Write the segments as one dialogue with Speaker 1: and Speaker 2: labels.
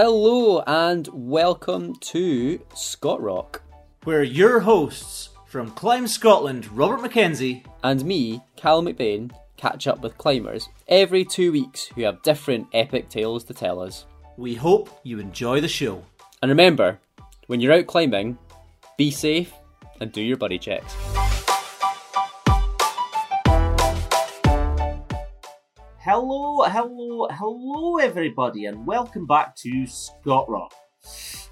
Speaker 1: Hello and welcome to Scott Rock.
Speaker 2: Where your hosts from Climb Scotland, Robert Mackenzie,
Speaker 1: and me, Cal McBain, catch up with climbers every two weeks who have different epic tales to tell us.
Speaker 2: We hope you enjoy the show.
Speaker 1: And remember, when you're out climbing, be safe and do your buddy checks.
Speaker 2: Hello, hello, hello, everybody, and welcome back to Scott Rock.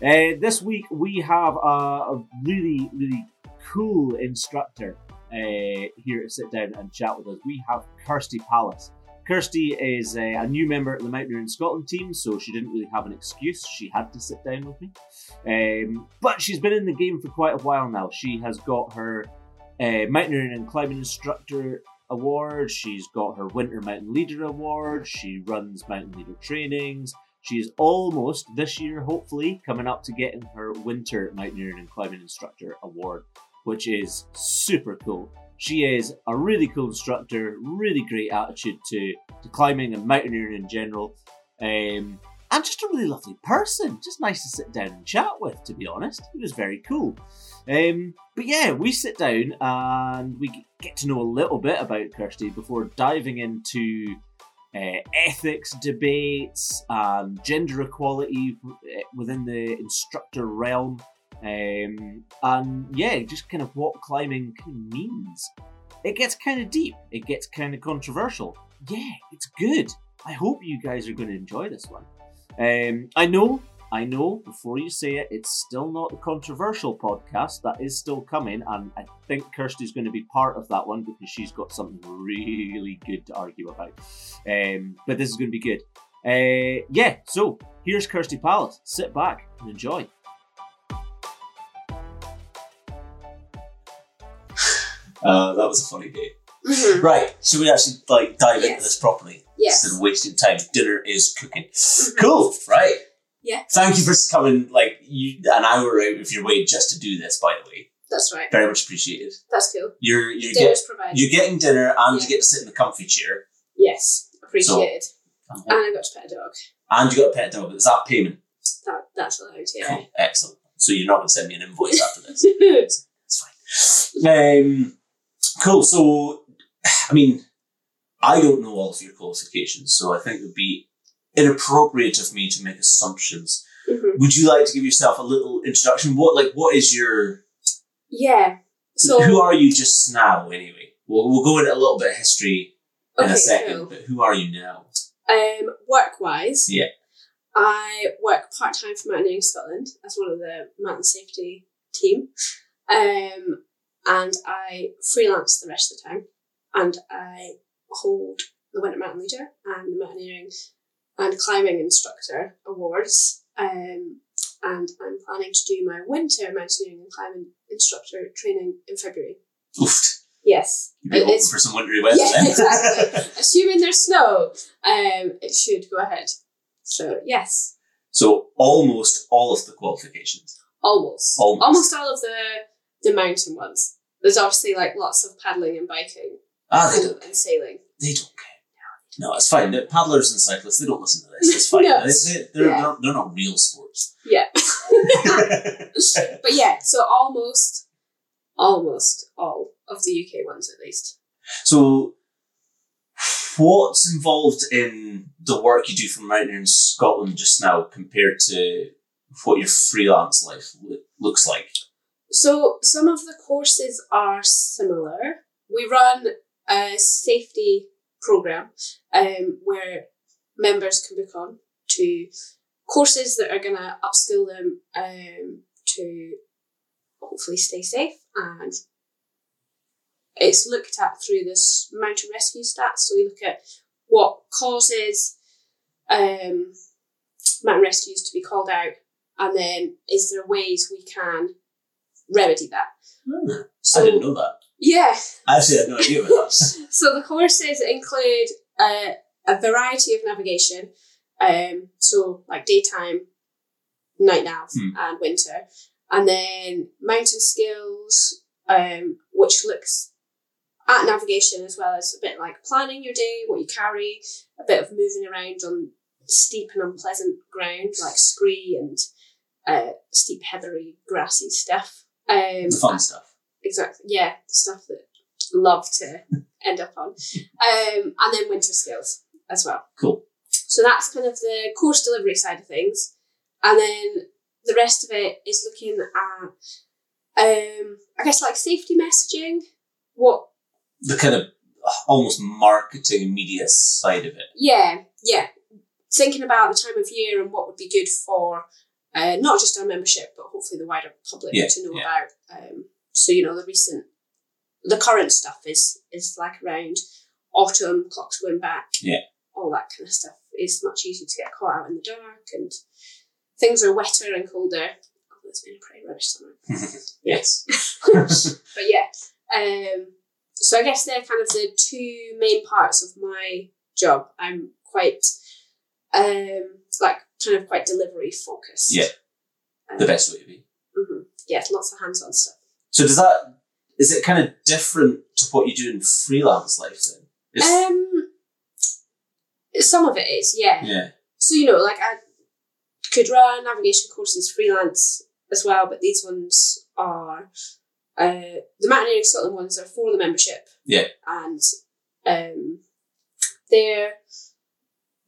Speaker 2: Uh, this week we have a, a really, really cool instructor uh, here to sit down and chat with us. We have Kirsty Palace. Kirsty is a, a, new member of the Mountaineering Scotland team, so she didn't really have an excuse. She had to sit down with me. Um, but she's been in the game for quite a while now. She has got her uh, Mountaineering and Climbing Instructor Award, she's got her Winter Mountain Leader Award, she runs Mountain Leader trainings. She is almost this year, hopefully, coming up to getting her Winter Mountaineering and Climbing Instructor Award, which is super cool. She is a really cool instructor, really great attitude to, to climbing and mountaineering in general. Um, and just a really lovely person. Just nice to sit down and chat with, to be honest. It was very cool. Um, but yeah, we sit down and we get to know a little bit about Kirsty before diving into uh, ethics debates and gender equality eh, within the instructor realm. Um, and yeah, just kind of what climbing means. It gets kind of deep. It gets kind of controversial. Yeah, it's good. I hope you guys are going to enjoy this one. Um, I know, I know, before you say it, it's still not the controversial podcast. That is still coming, and I think Kirsty's going to be part of that one because she's got something really good to argue about. Um, but this is going to be good. Uh, yeah, so here's Kirsty Palace. Sit back and enjoy.
Speaker 3: Uh, that was a funny day. Mm-hmm. Right, should we actually like dive yes. into this properly?
Speaker 4: Yes.
Speaker 3: Instead of wasting time, dinner is cooking. Mm-hmm. Cool, right?
Speaker 4: Yeah.
Speaker 3: Thank you for coming like you an hour out of your way just to do this. By the way.
Speaker 4: That's right.
Speaker 3: Very much appreciated.
Speaker 4: That's cool.
Speaker 3: You're you're,
Speaker 4: get,
Speaker 3: provided. you're getting dinner and yeah. you get to sit in the comfy chair.
Speaker 4: Yes, appreciated. So, and I got to pet a dog.
Speaker 3: And you got a pet dog. Is that payment?
Speaker 4: That that's allowed. Yeah.
Speaker 3: Cool. Excellent. So you're not going to send me an invoice after this. it's, it's fine. Um, cool. So, I mean, I don't know all of your qualifications, so I think it would be inappropriate of me to make assumptions. Mm-hmm. Would you like to give yourself a little introduction? What like what is your
Speaker 4: yeah? So
Speaker 3: who are you just now? Anyway, we'll we'll go into a little bit of history in a second. Cool. But who are you now?
Speaker 4: Um, work wise,
Speaker 3: yeah,
Speaker 4: I work part time for Mountaineering Scotland as one of the mountain safety team, um, and I freelance the rest of the time, and I hold the Winter Mountain Leader and the Mountaineering and Climbing Instructor Awards. Um, and I'm planning to do my winter mountaineering and climbing instructor training in February.
Speaker 3: Oof.
Speaker 4: Yes.
Speaker 3: You'd be for some wintry weather
Speaker 4: yeah, then. exactly. Assuming there's snow, um, it should go ahead. So, yes.
Speaker 3: So, almost all of the qualifications.
Speaker 4: Almost.
Speaker 3: Almost.
Speaker 4: Almost all of the, the mountain ones. There's obviously like lots of paddling and biking.
Speaker 3: Ah, don't.
Speaker 4: And sailing.
Speaker 3: They don't care. No, it's fine. The paddlers and cyclists, they don't listen to this. It's fine. no. they, they, are yeah. they're, they're not real sports.
Speaker 4: Yeah. but yeah, so almost, almost all of the UK ones at least.
Speaker 3: So, what's involved in the work you do from Mountaineering in Scotland just now compared to what your freelance life looks like?
Speaker 4: So, some of the courses are similar. We run a safety program um, where members can book on to courses that are going to upskill them um, to hopefully stay safe. And it's looked at through this mountain rescue stats. So we look at what causes um, mountain rescues to be called out and then is there ways we can remedy that?
Speaker 3: Hmm. so, I didn't know that
Speaker 4: yeah.
Speaker 3: I actually had no idea about
Speaker 4: so the courses include uh, a variety of navigation. Um, so like daytime, night nav, hmm. and winter, and then mountain skills, um, which looks at navigation as well as a bit like planning your day, what you carry, a bit of moving around on steep and unpleasant ground like scree and uh, steep, heathery, grassy stuff. Um,
Speaker 2: The fun stuff.
Speaker 4: Exactly, yeah, the stuff that love to end up on. Um, and then winter skills as well.
Speaker 2: Cool.
Speaker 4: So that's kind of the course delivery side of things. And then the rest of it is looking at, um, I guess, like safety messaging. What,
Speaker 2: The kind of almost marketing and media side of it.
Speaker 4: yeah, yeah. Thinking about the time of year and what would be good for uh, not just our membership, but hopefully the wider public
Speaker 2: Yeah,
Speaker 4: to know
Speaker 2: yeah.
Speaker 4: about. Um, so, you know, the recent, the current stuff is is like around autumn, clocks going back,
Speaker 2: Yeah.
Speaker 4: all that kind of stuff is much easier to get caught out in the dark and things are wetter and colder. Although it's been a pretty rubbish summer.
Speaker 2: yes.
Speaker 4: But yeah, um, so I guess they're kind of the two main parts of my job. I'm quite, um, like kind of quite delivery focused.
Speaker 2: Yeah.
Speaker 4: Um,
Speaker 2: the best way to be.
Speaker 4: hmm Yeah, lots of hands-on stuff.
Speaker 2: So does that is it kind of different to what you do in freelance life then?
Speaker 4: Um, some of it is, yeah.
Speaker 2: yeah.
Speaker 4: So you know, like I could run navigation courses freelance as well, but these ones are uh, the Mountaineering Scotland ones are for the membership.
Speaker 2: Yeah.
Speaker 4: and um, they're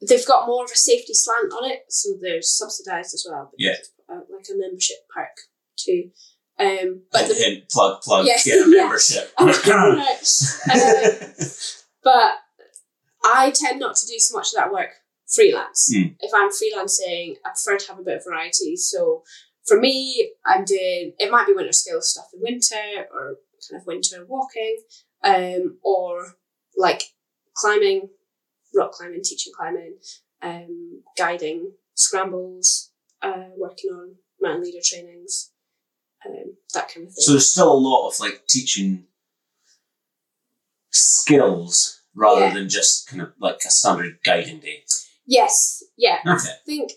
Speaker 4: they've got more of a safety slant on it, so they're subsidised as well.
Speaker 2: Yeah.
Speaker 4: uh, like a membership perk too. Um, but
Speaker 2: Hint,
Speaker 4: the
Speaker 2: hint, plug, plug,
Speaker 4: Yes,
Speaker 2: get a membership.
Speaker 4: Um, but I tend not to do so much of that work freelance.
Speaker 2: Hmm.
Speaker 4: If I'm freelancing, I prefer to have a bit of variety. So for me, I'm doing it might be winter skills stuff in winter or kind of winter walking, um, or like climbing, rock climbing, teaching climbing, um, guiding scrambles, uh, working on mountain leader trainings, um, that kind of thing.
Speaker 2: so there's still a lot of like teaching skills rather
Speaker 4: Yeah.
Speaker 2: than just kind of like a standard guiding day.
Speaker 4: yes, yeah.
Speaker 2: Okay.
Speaker 4: I think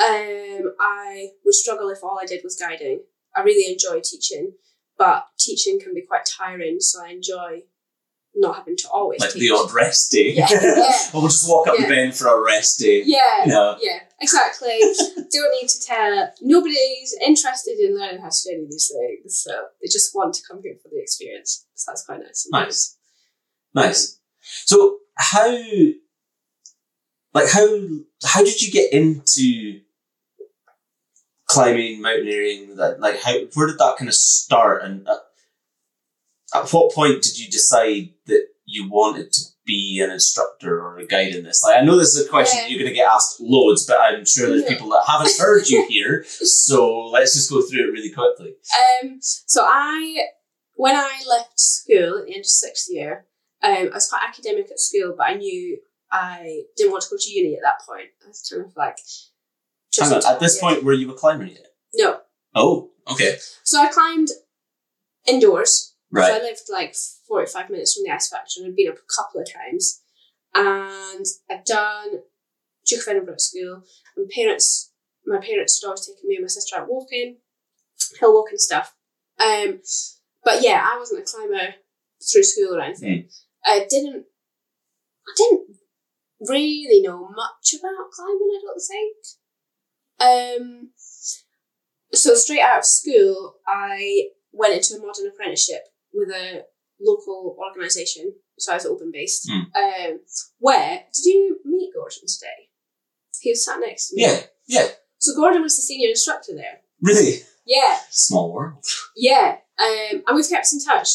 Speaker 4: um, I would struggle if all I did was guiding. I really enjoy teaching, but teaching can be quite tiring, so I enjoy not having to always
Speaker 2: Like
Speaker 4: teach.
Speaker 2: the odd rest day.
Speaker 4: Yeah, yeah.
Speaker 2: we'll just walk up
Speaker 4: Yeah.
Speaker 2: the Ben for a rest day.
Speaker 4: yeah,
Speaker 2: Yeah.
Speaker 4: yeah, exactly. Don't need to tell. Nobody's interested in learning how to do any of these things, so they just want to come here for the experience. So that's quite nice.
Speaker 2: Nice. Nice. So how like how how did you get into climbing, mountaineering? That like how where did that kind of start? And at, at what point did you decide that you wanted to be an instructor or a guide in this? Like I know this is a question that you're going to get asked loads, but I'm sure there's people that haven't heard you here. So let's just go through it really quickly.
Speaker 4: Um, so I, when I left school at the end of sixth year, um, I was quite academic at school, but I knew I didn't want to go to uni at that point. I was kind of like,
Speaker 2: Hang on, at this point, were you a climber yet?
Speaker 4: no.
Speaker 2: Oh, okay,
Speaker 4: So I climbed indoors. So I lived like forty-five minutes from the Ice Factor, and I'd been up a couple of times, and I'd done Duke of Edinburgh school. And parents, my parents had always taken me and my sister out walking, hill walking stuff. Um, but yeah, I wasn't a climber through school or anything. I didn't. I didn't really know much about climbing. I don't think. Um. So straight out of school, I went into a modern apprenticeship with a local organisation. So I was Oban based.
Speaker 2: Hmm.
Speaker 4: Um, where did you meet Gordon today? He was sat next to me.
Speaker 2: Yeah, yeah.
Speaker 4: So Gordon was the senior instructor there.
Speaker 2: Really?
Speaker 4: Yeah,
Speaker 2: Small world.
Speaker 4: yeah. Um, and we've kept in touch.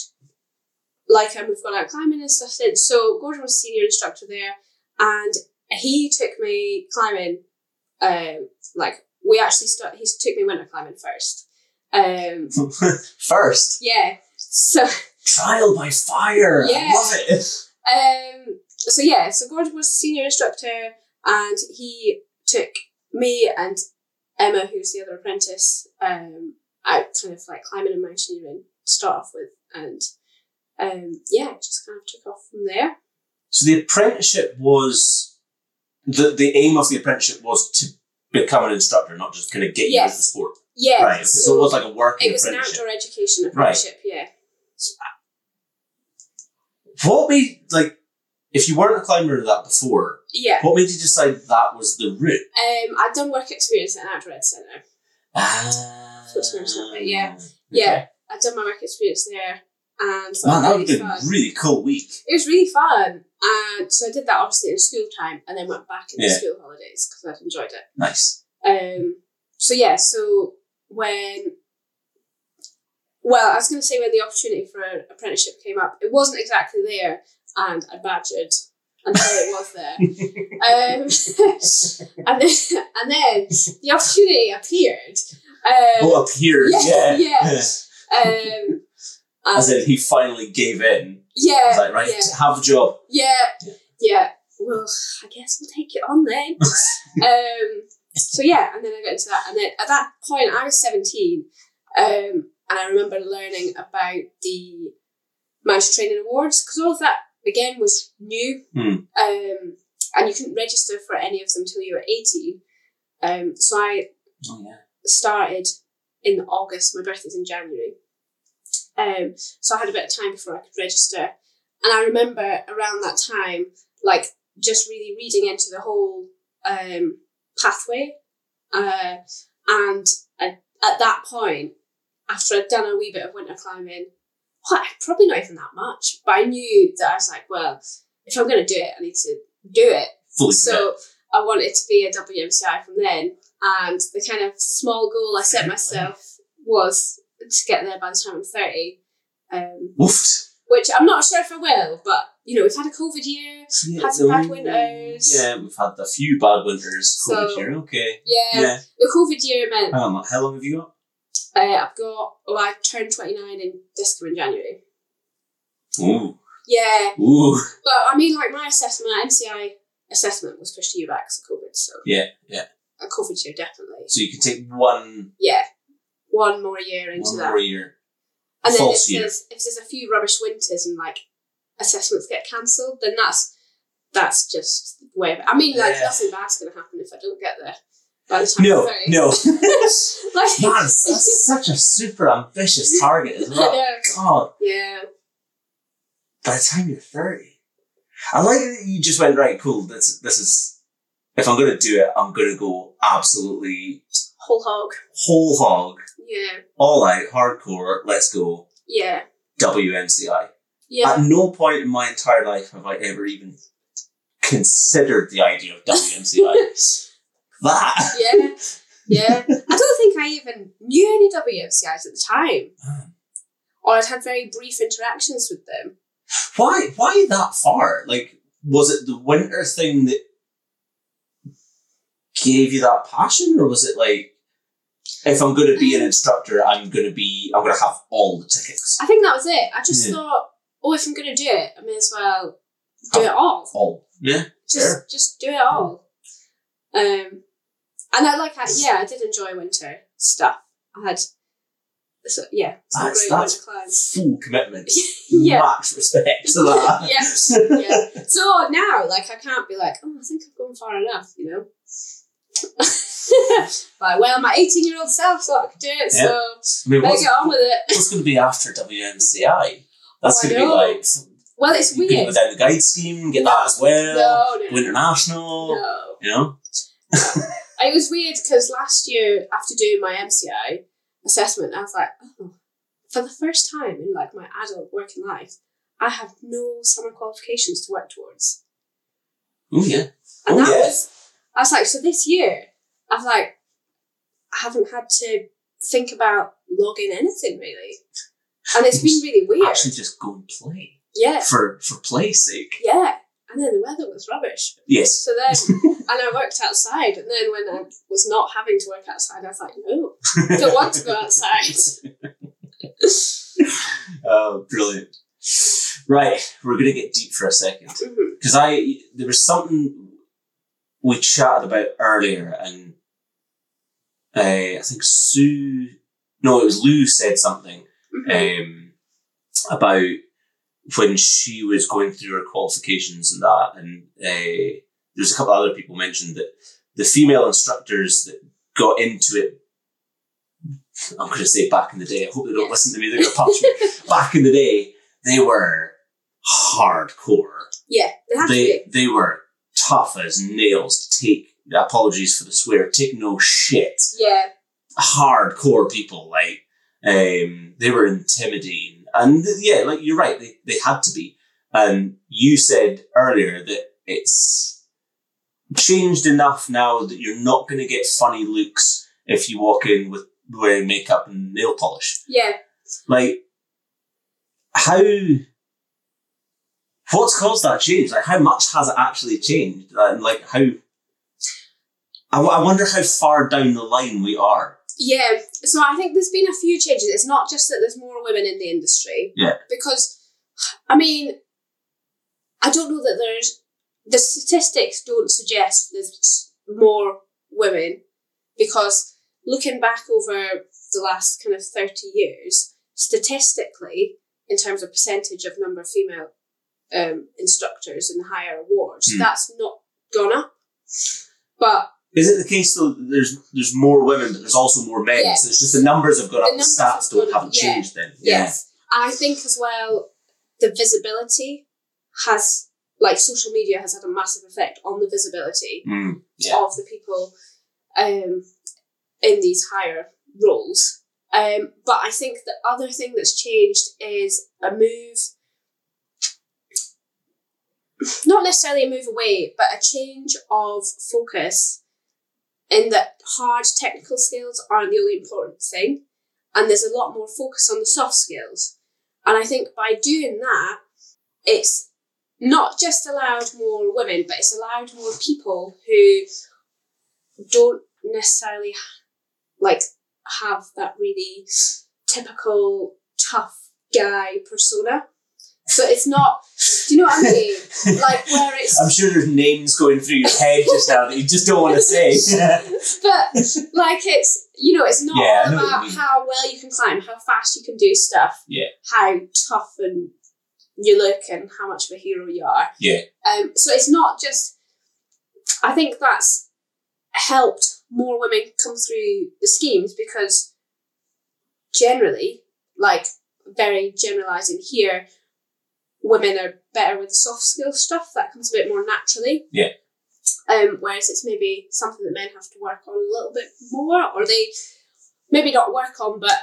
Speaker 4: Like, and we've gone out climbing and stuff since. So Gordon was senior instructor there, and he took me climbing. Um, like we actually start. He took me winter climbing first. Um,
Speaker 2: First,
Speaker 4: yeah. So
Speaker 2: trial by fire.
Speaker 4: Yeah.
Speaker 2: I love it.
Speaker 4: Um, so yeah, so Gordon was senior instructor, and he took me and Emma, who's the other apprentice, um, out kind of like climbing and mountaineering to start off with, and um, yeah, just kind of took off from there.
Speaker 2: So the apprenticeship was the the aim of the apprenticeship was to become an instructor, not just kind of get you into the sport.
Speaker 4: Yeah,
Speaker 2: right. Okay. So, it was like a working
Speaker 4: it was an outdoor education apprenticeship. Yeah.
Speaker 2: What made like if you weren't a climber that before,
Speaker 4: Yeah.
Speaker 2: what made you decide that was the route?
Speaker 4: Um, I'd done work experience at an Red Centre.
Speaker 2: Ah,
Speaker 4: Footsteps of it, yeah. Yeah. I'd done my work experience there, and so
Speaker 2: Man,
Speaker 4: it
Speaker 2: that
Speaker 4: was
Speaker 2: would
Speaker 4: really
Speaker 2: have been a really cool week.
Speaker 4: It was really fun, and so I did that obviously in school time, and then went back in the school holidays because I'd enjoyed it.
Speaker 2: Nice.
Speaker 4: Um, so yeah, so when, well, I was going to say when the opportunity for an apprenticeship came up, it wasn't exactly there, and I badgered until it was there. um, and then, and then the opportunity appeared. Um,
Speaker 2: oh, appeared.
Speaker 4: yeah,
Speaker 2: Yeah.
Speaker 4: yeah. um,
Speaker 2: As in, he finally gave in.
Speaker 4: yeah,
Speaker 2: was like, right,
Speaker 4: yeah.
Speaker 2: have a job.
Speaker 4: Yeah,
Speaker 2: Yeah.
Speaker 4: yeah. Well, I guess we'll take it on then. um, so yeah, and then I got into that, and then at that point I was seventeen, um, and I remember learning about the Mountain Training Awards because all of that again was new,
Speaker 2: Hmm.
Speaker 4: um, and you couldn't register for any of them till you were eighteen. Um, so I
Speaker 2: Oh, yeah.
Speaker 4: started in August. My birthday's in January. Um, so I had a bit of time before I could register. And I remember around that time, like just really reading into the whole um, pathway. Uh, and I, at that point, after I'd done a wee bit of winter climbing, well, probably not even that much, but I knew that I was like, well, if I'm going to do it, I need to do it
Speaker 2: Fully
Speaker 4: so I wanted to be a WMCI from then, and the kind of small goal I set myself was to get there by the time I'm thirty. Um,
Speaker 2: Woofed.
Speaker 4: which I'm not sure if I will, but you know we've had a COVID year.
Speaker 2: Yeah,
Speaker 4: Had some bad winters.
Speaker 2: Yeah, we've had a few bad winters. COVID
Speaker 4: So-
Speaker 2: year, okay.
Speaker 4: Yeah,
Speaker 2: Yeah.
Speaker 4: the COVID year meant
Speaker 2: Hang on, how long have you got?
Speaker 4: Uh, I've got oh I turned 29 in Disco in January.
Speaker 2: Ooh.
Speaker 4: Yeah,
Speaker 2: Ooh.
Speaker 4: but I mean like my assessment, my MCI assessment was pushed a year back because of COVID, so
Speaker 2: Yeah, yeah.
Speaker 4: a COVID year definitely.
Speaker 2: So you can take one,
Speaker 4: Yeah, one more year into
Speaker 2: one
Speaker 4: that.
Speaker 2: One more year.
Speaker 4: And then if
Speaker 2: False year.
Speaker 4: there's if there's a few rubbish winters and like assessments get cancelled, then that's that's just the way. I mean, like
Speaker 2: Yeah.
Speaker 4: nothing bad's gonna happen if I don't get there by the time
Speaker 2: No,
Speaker 4: I'm 30.
Speaker 2: no.
Speaker 4: like
Speaker 2: Man, that's such a super ambitious target as well. God,
Speaker 4: Yeah.
Speaker 2: by the time you're 30. I like that you just went, right, cool, this, this is, if I'm going to do it, I'm going to go absolutely
Speaker 4: Whole hog.
Speaker 2: whole hog,
Speaker 4: Yeah.
Speaker 2: all out, hardcore, let's go,
Speaker 4: Yeah.
Speaker 2: WMCI.
Speaker 4: Yeah.
Speaker 2: At no point in my entire life have I ever even considered the idea of WMCI. that.
Speaker 4: yeah. Yeah. I don't think I even knew any WMCIs at the time.
Speaker 2: Man.
Speaker 4: Or I'd had very brief interactions with them.
Speaker 2: Why? Why that far? Like, was it the winter thing that gave you that passion, or was it like, if I'm going to be an instructor, I'm going to be, I'm going to have all the tickets,
Speaker 4: I think that was it. I just
Speaker 2: Yeah.
Speaker 4: thought, oh, if I'm going to do it, I may as well do it all.
Speaker 2: all. Yeah,
Speaker 4: just
Speaker 2: Sure.
Speaker 4: just do it all. Um, and I like, I, yeah, I did enjoy winter stuff. I had, so yeah, some
Speaker 2: That's-
Speaker 4: great
Speaker 2: that's-
Speaker 4: winter climbs.
Speaker 2: full commitment.
Speaker 4: Yeah.
Speaker 2: Max respect to that.
Speaker 4: yeah, yeah. So now, like, I can't be like, oh, I think I've gone far enough, you know. like, well, my eighteen-year-old self thought I could do it, so
Speaker 2: I mean,
Speaker 4: better get on with it.
Speaker 2: what's going to be after WMCI? That's
Speaker 4: Oh,
Speaker 2: going to be like
Speaker 4: Well, it's weird.
Speaker 2: go down the guide scheme, get that as well.
Speaker 4: No, no,
Speaker 2: Go international.
Speaker 4: no.
Speaker 2: You know.
Speaker 4: It was weird because last year, after doing my MCI assessment, I was like, oh, for the first time in like my adult working life, I have no summer qualifications to work towards.
Speaker 2: Oh yeah.
Speaker 4: And
Speaker 2: Oh,
Speaker 4: that
Speaker 2: yeah.
Speaker 4: was, I was like, so this year, I've like, I haven't had to think about logging anything really. And it's been really weird.
Speaker 2: Actually, just go and play
Speaker 4: yeah,
Speaker 2: for for play's sake.
Speaker 4: yeah. And then the weather was rubbish.
Speaker 2: Yes.
Speaker 4: So then, and I worked outside. And then when I was not having to work outside, I was like, no, don't want to go outside.
Speaker 2: Oh, brilliant. Right, we're going to get deep for a second. Because I, there was something we chatted about earlier, and uh, I think Sue, no, it was Lou said something
Speaker 4: Mhm.
Speaker 2: um, about when she was going through her qualifications and that, and uh, there's a couple other people mentioned that the female instructors that got into it. I'm going to say back in the day. I hope they don't listen to me. They're going to punch me. Back in the day, they were hardcore.
Speaker 4: Yeah, they
Speaker 2: They
Speaker 4: be.
Speaker 2: they were tough as nails to take. Apologies for the swear. Take no shit.
Speaker 4: Yeah,
Speaker 2: hardcore people like um they were intimidating and yeah like you're right they, they had to be. And you said earlier that it's changed enough now that you're not going to get funny looks if you walk in with wearing makeup and nail polish.
Speaker 4: Yeah.
Speaker 2: like how what's caused that change? Like how much has it actually changed? And like how I, w- I wonder how far down the line we are
Speaker 4: Yeah, so I think there's been a few changes. It's not just that there's more women in the industry.
Speaker 2: Yeah.
Speaker 4: Because, I mean, I don't know that there's. The statistics don't suggest there's more women because looking back over the last kind of 30 years, statistically, in terms of percentage of number of female um, instructors in the higher awards,
Speaker 2: Hmm.
Speaker 4: that's not gone up. But
Speaker 2: Is it the case though? that There's there's more women, but there's also more men.
Speaker 4: Yeah.
Speaker 2: So it's just the numbers have gone
Speaker 4: The
Speaker 2: up. The stats don't haven't
Speaker 4: yeah.
Speaker 2: changed. Then
Speaker 4: Yes. I think as well, the visibility has, like, social media has had a massive effect on the visibility.
Speaker 2: Mm, yeah.
Speaker 4: of the people um, in these higher roles. Um, but I think the other thing that's changed is a move, not necessarily a move away, but a change of focus in that hard technical skills aren't the only important thing. And there's a lot more focus on the soft skills. And I think by doing that, it's not just allowed more women, but it's allowed more people who don't necessarily like have that really typical tough guy persona. So it's not. Do you know what I mean? Like where it's
Speaker 2: I'm sure there's names going through your head just now that you just don't want to say.
Speaker 4: but like it's you know it's not
Speaker 2: Yeah,
Speaker 4: all about how well you can climb how fast you can do stuff
Speaker 2: Yeah.
Speaker 4: how tough and you look and how much of a hero you are
Speaker 2: Yeah.
Speaker 4: um so it's not just i think that's helped more women come through the schemes because generally like very generalizing here women are better with the soft skill stuff that comes a bit more naturally
Speaker 2: Yeah.
Speaker 4: um, whereas it's maybe something that men have to work on a little bit more, or they maybe not work on, but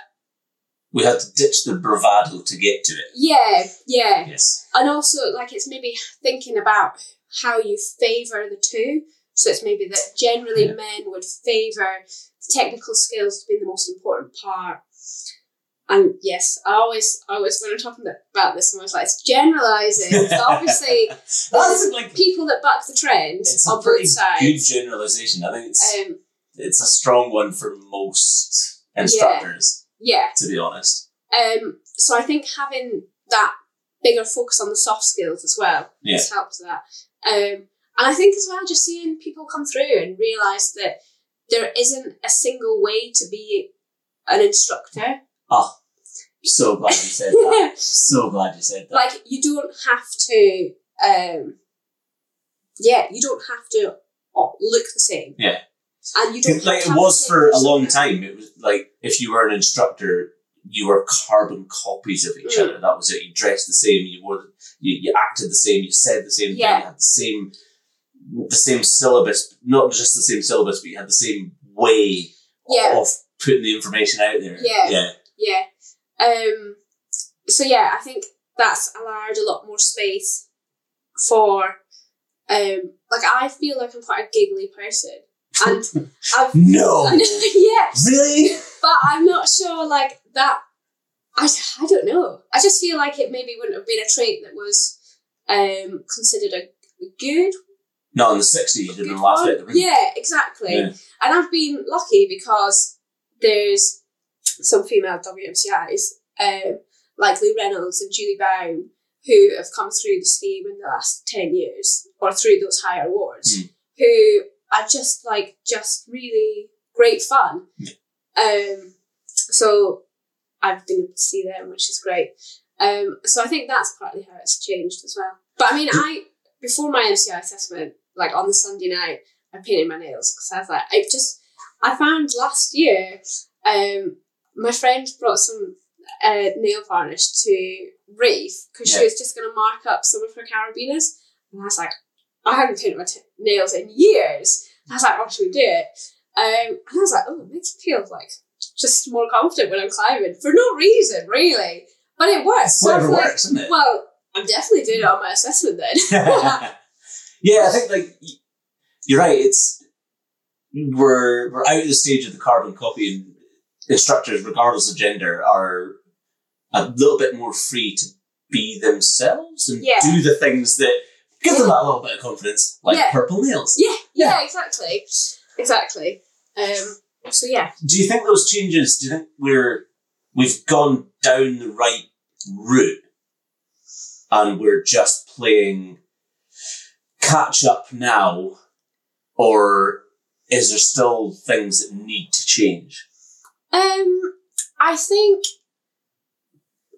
Speaker 2: we had to ditch the bravado to get to it.
Speaker 4: yeah, yeah.
Speaker 2: Yes.
Speaker 4: And also, like, it's maybe thinking about how you favour the two. So it's maybe that generally
Speaker 2: Yeah.
Speaker 4: men would favour technical skills to be the most important part. And yes, I always, I always when I'm talking about this, I'm always like, it's generalising. So obviously,
Speaker 2: like
Speaker 4: people that buck the trend
Speaker 2: it's a
Speaker 4: on both sides.
Speaker 2: good generalization. I think it's
Speaker 4: Um,
Speaker 2: it's a strong one for most instructors,
Speaker 4: yeah.
Speaker 2: to be honest.
Speaker 4: Um, so I think having that bigger focus on the soft skills as well
Speaker 2: Yeah.
Speaker 4: has helped that. Um, and I think as well, just seeing people come through and realise that there isn't a single way to be an instructor.
Speaker 2: Oh, so glad you said that. so glad you said that.
Speaker 4: like you don't have to. Um, yeah, you don't have to uh, look the same.
Speaker 2: Yeah.
Speaker 4: And you don't
Speaker 2: like it was for a long time. It was like if you were an instructor, you were carbon copies of each
Speaker 4: Mm.
Speaker 2: other. That was it. You dressed the same. You wore. You, you acted the same. You said the same
Speaker 4: Yeah.
Speaker 2: thing. You had the same. The same syllabus, not just the same syllabus, but you had the same way
Speaker 4: Yeah.
Speaker 2: of putting the information out there.
Speaker 4: Yeah.
Speaker 2: yeah,
Speaker 4: Yeah. Um, so yeah, I think that's allowed a lot more space for um like I feel like I'm quite a giggly person. And I've
Speaker 2: No,
Speaker 4: know, yeah.
Speaker 2: really.
Speaker 4: But I'm not sure like that I, I don't know. I just feel like it maybe wouldn't have been a trait that was um considered a good
Speaker 2: No, in the sixties, you'd have
Speaker 4: good
Speaker 2: been laughed
Speaker 4: one.
Speaker 2: the room.
Speaker 4: Yeah, exactly.
Speaker 2: Yeah.
Speaker 4: And I've been lucky because there's some female WMCIs, um, like Lou Reynolds and Julie Baum, who have come through the scheme in the last 10 years or through those higher awards,
Speaker 2: Mm.
Speaker 4: who are just like, just really great fun. Um, so I've been able to see them, which is great. Um, so I think that's partly how it's changed as well. But I mean, I, before my MCI assessment, like on the Sunday night, I painted my nails because I was like, I just, I found last year, um, my friend brought some uh, nail varnish to Reiff because
Speaker 2: Yeah.
Speaker 4: she was just going to mark up some of her carabiners. And I was like, I haven't painted my t- nails in years. And I was like, oh, should we do it? Um, and I was like, oh, it makes me feel like just more confident when I'm climbing for no reason, really. But it works. So I
Speaker 2: Whatever
Speaker 4: was like,
Speaker 2: works, isn't it?
Speaker 4: well, I'm definitely doing it on my assessment then.
Speaker 2: yeah, I think like you're right. It's we're we're out of the stage of the carbon copy, and instructors, regardless of gender, are a little bit more free to be themselves and
Speaker 4: Yeah.
Speaker 2: do the things that give them that little bit of confidence, like
Speaker 4: Yeah.
Speaker 2: purple nails.
Speaker 4: yeah, yeah, exactly. Exactly. Um, so yeah.
Speaker 2: Do you think those changes? Do you think we're we've gone down the right route, and we're just playing catch up now, or is there still things that need to change?
Speaker 4: Um, I think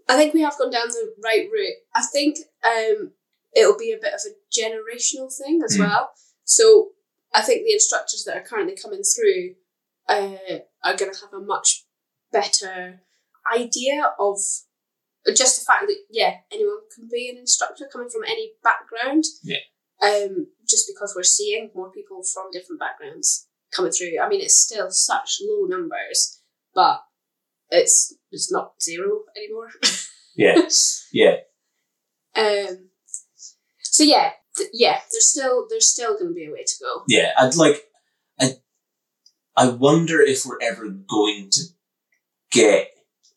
Speaker 4: I think we have gone down the right route. I think um, it'll be a bit of a generational thing as
Speaker 2: Mm.
Speaker 4: well. So I think the instructors that are currently coming through uh, are going to have a much better idea of just the fact that yeah, anyone can be an instructor coming from any background.
Speaker 2: Yeah.
Speaker 4: Um, just because we're seeing more people from different backgrounds coming through. I mean, it's still such low numbers, but it's it's not zero anymore.
Speaker 2: Yeah, yeah,
Speaker 4: um. So yeah, th- yeah. There's still there's still going to be a way to go.
Speaker 2: yeah. I'd like. I. I wonder if we're ever going to get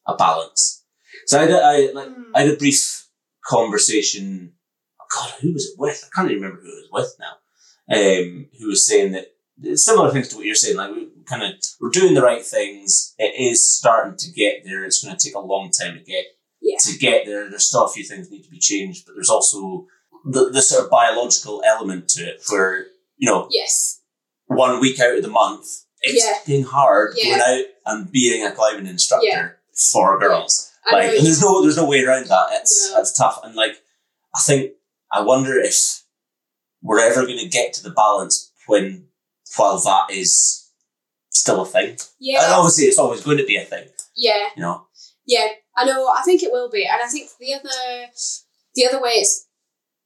Speaker 2: a balance. So I, had a- I like
Speaker 4: Mm.
Speaker 2: I had a brief conversation. oh God, who was it with? I can't even remember who it was with now. Um, who was saying that similar things to what you're saying. Like we kind of we're doing the right things. It is starting to get there. It's going to take a long time to get
Speaker 4: Yeah.
Speaker 2: to get there. There's still a few things that need to be changed, but there's also the the sort of biological element to it, where you know
Speaker 4: Yes.
Speaker 2: one week out of the month, it's
Speaker 4: Yeah.
Speaker 2: being hard
Speaker 4: Yeah.
Speaker 2: going out and being a climbing instructor
Speaker 4: Yeah.
Speaker 2: for girls. Like, and there's no there's no way around that. It's it's tough, and like I think I wonder if we're ever going to get to the balance when while that is still a thing.
Speaker 4: Yeah.
Speaker 2: And obviously, it's always going to be a thing.
Speaker 4: Yeah.
Speaker 2: You know.
Speaker 4: Yeah. I know. I think it will be, and I think the other the other way it's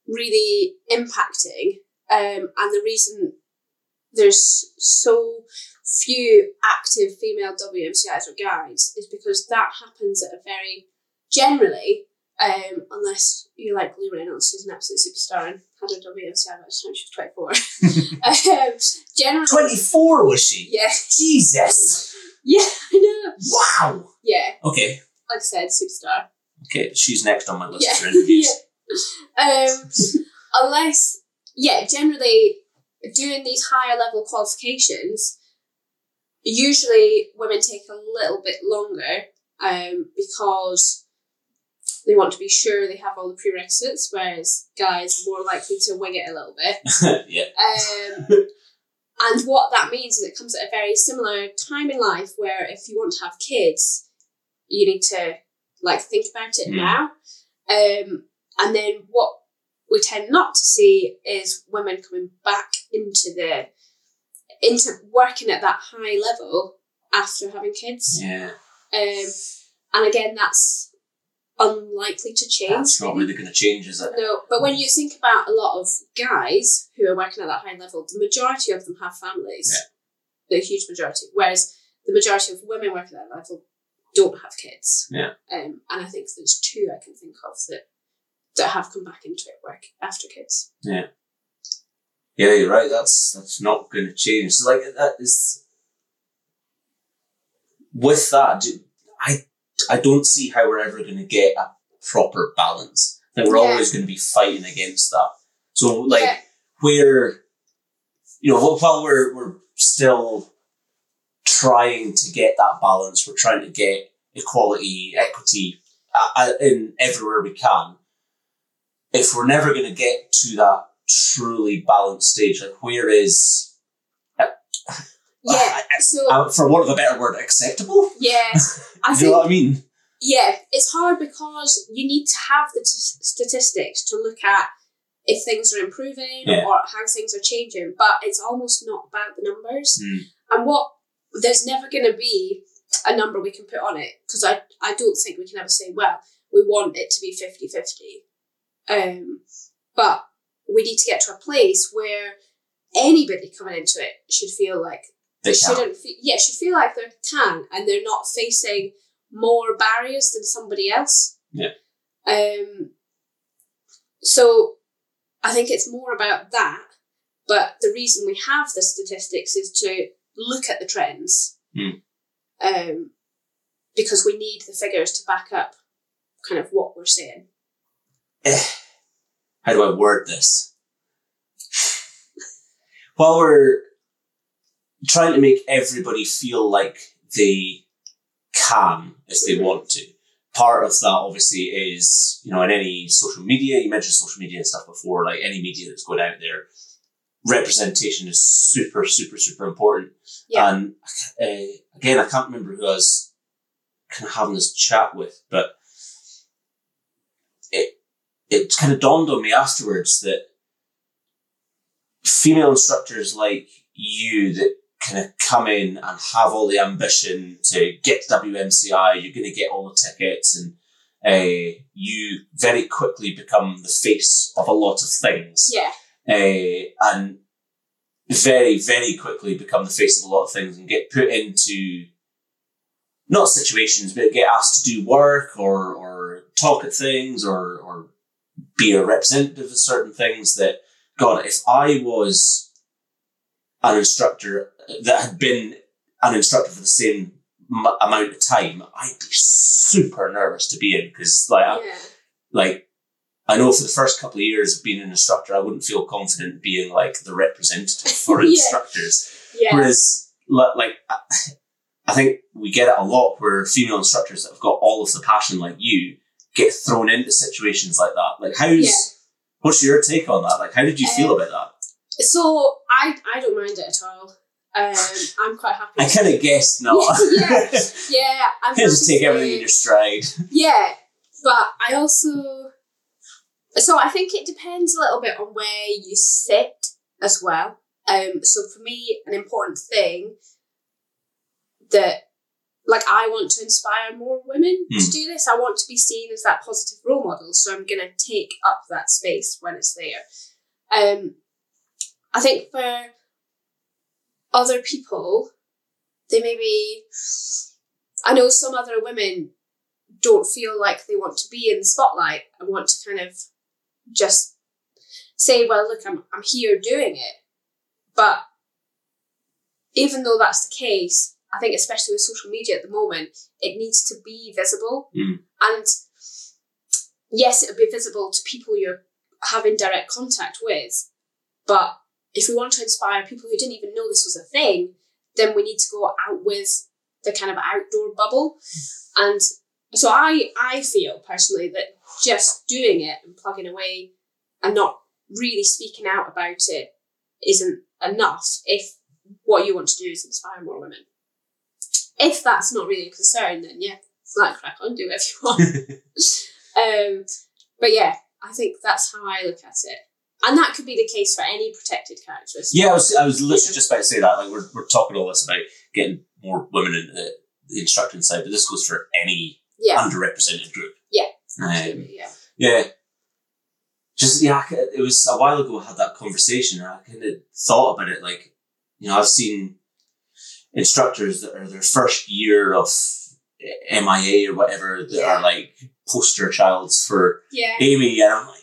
Speaker 4: really impacting, um, and the reason there's so few active female WMCIs or guides is because that happens at a very generally, um, unless you like Lee Reynolds, who's an absolute superstar and had a by the time she was 24. um, generally,
Speaker 2: Twenty four was she?
Speaker 4: yeah,
Speaker 2: Jesus!
Speaker 4: yeah, I know.
Speaker 2: Wow.
Speaker 4: Yeah,
Speaker 2: Okay.
Speaker 4: like I said, superstar.
Speaker 2: Okay. She's next on my list
Speaker 4: Yeah.
Speaker 2: for interviews.
Speaker 4: Um, unless, yeah, generally doing these higher level qualifications, usually women take a little bit longer um, because they want to be sure they have all the prerequisites, whereas guys are more likely to wing it a little bit.
Speaker 2: yeah.
Speaker 4: Um, and what that means is it comes at a very similar time in life where if you want to have kids, you need to like think about it
Speaker 2: Mm.
Speaker 4: now. Um, and then what we tend not to see is women coming back into the into working at that high level after having kids.
Speaker 2: Yeah.
Speaker 4: Um, and again, that's unlikely to change.
Speaker 2: That's not really going to change, is it?
Speaker 4: No, but when you think about a lot of guys who are working at that high level, the majority of them have families. The huge majority. Whereas the majority of women working at that level don't have kids.
Speaker 2: Yeah.
Speaker 4: Um, and I think there's two I can think of that that have come back into it work after kids.
Speaker 2: Yeah. Yeah, you're right. That's that's not going to change. So, like, that is with that. do- I don't see how we're ever going to get a proper balance. Like, we're
Speaker 4: Yeah.
Speaker 2: always going to be fighting against that. So, like,
Speaker 4: yeah,
Speaker 2: where you know, while we're we're still trying to get that balance, we're trying to get equality, equity uh, uh, in everywhere we can. If we're never going to get to that truly balanced stage, like where is,
Speaker 4: yeah.
Speaker 2: I-
Speaker 4: So
Speaker 2: uh, for want of a better word, acceptable?
Speaker 4: yeah, I
Speaker 2: you
Speaker 4: think
Speaker 2: know what I mean?
Speaker 4: yeah, it's hard because you need to have the t- statistics to look at if things are improving
Speaker 2: Yeah.
Speaker 4: or how things are changing, but it's almost not about the numbers.
Speaker 2: Hmm.
Speaker 4: And what there's never going to be a number we can put on it because I, I don't think we can ever say, well, we want it to be 50 50. Um, but we need to get to a place where anybody coming into it should feel like
Speaker 2: They can.
Speaker 4: shouldn't feel, yeah should feel like they can and they're not facing more barriers than somebody else
Speaker 2: Yeah.
Speaker 4: um so i think it's more about that but the reason we have the statistics is to look at the trends
Speaker 2: Hmm.
Speaker 4: um because we need the figures to back up kind of what we're saying
Speaker 2: Eh, how do I word this? While we're trying to make everybody feel like they can if they want to, part of that obviously is, you know, in any social media, you mentioned social media and stuff before, like any media that's going out there, representation is super, super, super important.
Speaker 4: Yeah.
Speaker 2: And uh, again, I can't remember who I was kind of having this chat with, but it it kind of dawned on me afterwards that female instructors like you that kind of come in and have all the ambition to get to WMCI, you're going to get all the tickets, and uh, you very quickly become the face of a lot of things.
Speaker 4: Yeah.
Speaker 2: Uh, and very, very quickly become the face of a lot of things and get put into not situations, but get asked to do work or, or talk at things or, or be a representative of certain things that, God, if I was an instructor that had been an instructor for the same m- amount of time, I'd be super nervous to be in because, like, I-
Speaker 4: yeah
Speaker 2: like I know for the first couple of years of being an instructor, I wouldn't feel confident being like the representative for
Speaker 4: Yeah.
Speaker 2: instructors.
Speaker 4: yeah
Speaker 2: Whereas, like, I- think we get it a lot where female instructors that have got all of the passion like you get thrown into situations like that. Like, how's
Speaker 4: Yeah.
Speaker 2: what's your take on that? Like, how did you feel
Speaker 4: Um,
Speaker 2: about that?
Speaker 4: So I I don't mind it at all. Um, I'm quite happy.
Speaker 2: I kind of guessed no.
Speaker 4: Yeah, yeah, I'm
Speaker 2: just take everything in your stride.
Speaker 4: Yeah, but I also so I think it depends a little bit on where you sit as well. Um, so for me, an important thing that like I want to inspire more women to
Speaker 2: Hmm.
Speaker 4: do this. I want to be seen as that positive role model. So I'm gonna take up that space when it's there. Um, I think for other people, they maybe I know some other women don't feel like they want to be in the spotlight and want to kind of just say, well, look, I'm, I'm here doing it. But even though that's the case, I think especially with social media at the moment, it needs to be visible.
Speaker 2: Mm.
Speaker 4: And yes, it'll be visible to people you're having direct contact with. But if we want to inspire people who didn't even know this was a thing, then we need to go out with the kind of outdoor bubble. And so I I feel personally that just doing it and plugging away and not really speaking out about it isn't enough if what you want to do is inspire more women. If that's not really a concern, then yeah, like crack on, do whatever you want. um, but yeah, I think that's how I look at it. And that could be the case for any protected characteristic.
Speaker 2: Yeah, I was, I was literally
Speaker 4: Yeah.
Speaker 2: just about to say that. Like, we're, we're talking all this about getting more women in the, the instructing side, but this goes for any
Speaker 4: Yeah.
Speaker 2: underrepresented group.
Speaker 4: Yeah.
Speaker 2: Um,
Speaker 4: yeah.
Speaker 2: yeah. Just, yeah, it was a while ago I had that conversation and I kind of thought about it. Like, you know, I've seen instructors that are their first year of MIA or whatever that
Speaker 4: Yeah.
Speaker 2: are like poster childs for
Speaker 4: Yeah.
Speaker 2: Amy, and I'm like,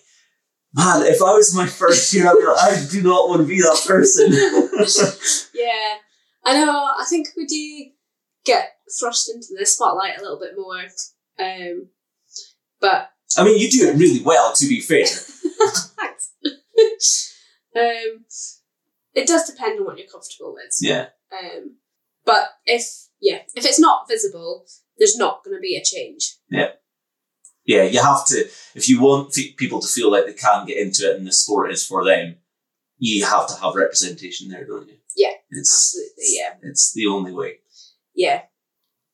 Speaker 2: man, if I was my first year, I'd be like, I do not want to be that person.
Speaker 4: Yeah, I know. I think we do get thrust into the spotlight a little bit more. Um, but
Speaker 2: I mean, you do it really well, to be fair.
Speaker 4: thanks. um, it does depend on what you're comfortable with.
Speaker 2: Yeah.
Speaker 4: Um, but if yeah, if it's not visible, there's not going to be a change.
Speaker 2: Yeah, you have to, if you want people to feel like they can get into it and the sport is for them, you have to have representation there, don't you?
Speaker 4: Yeah,
Speaker 2: It's,
Speaker 4: absolutely, yeah.
Speaker 2: It's the only way.
Speaker 4: Yeah,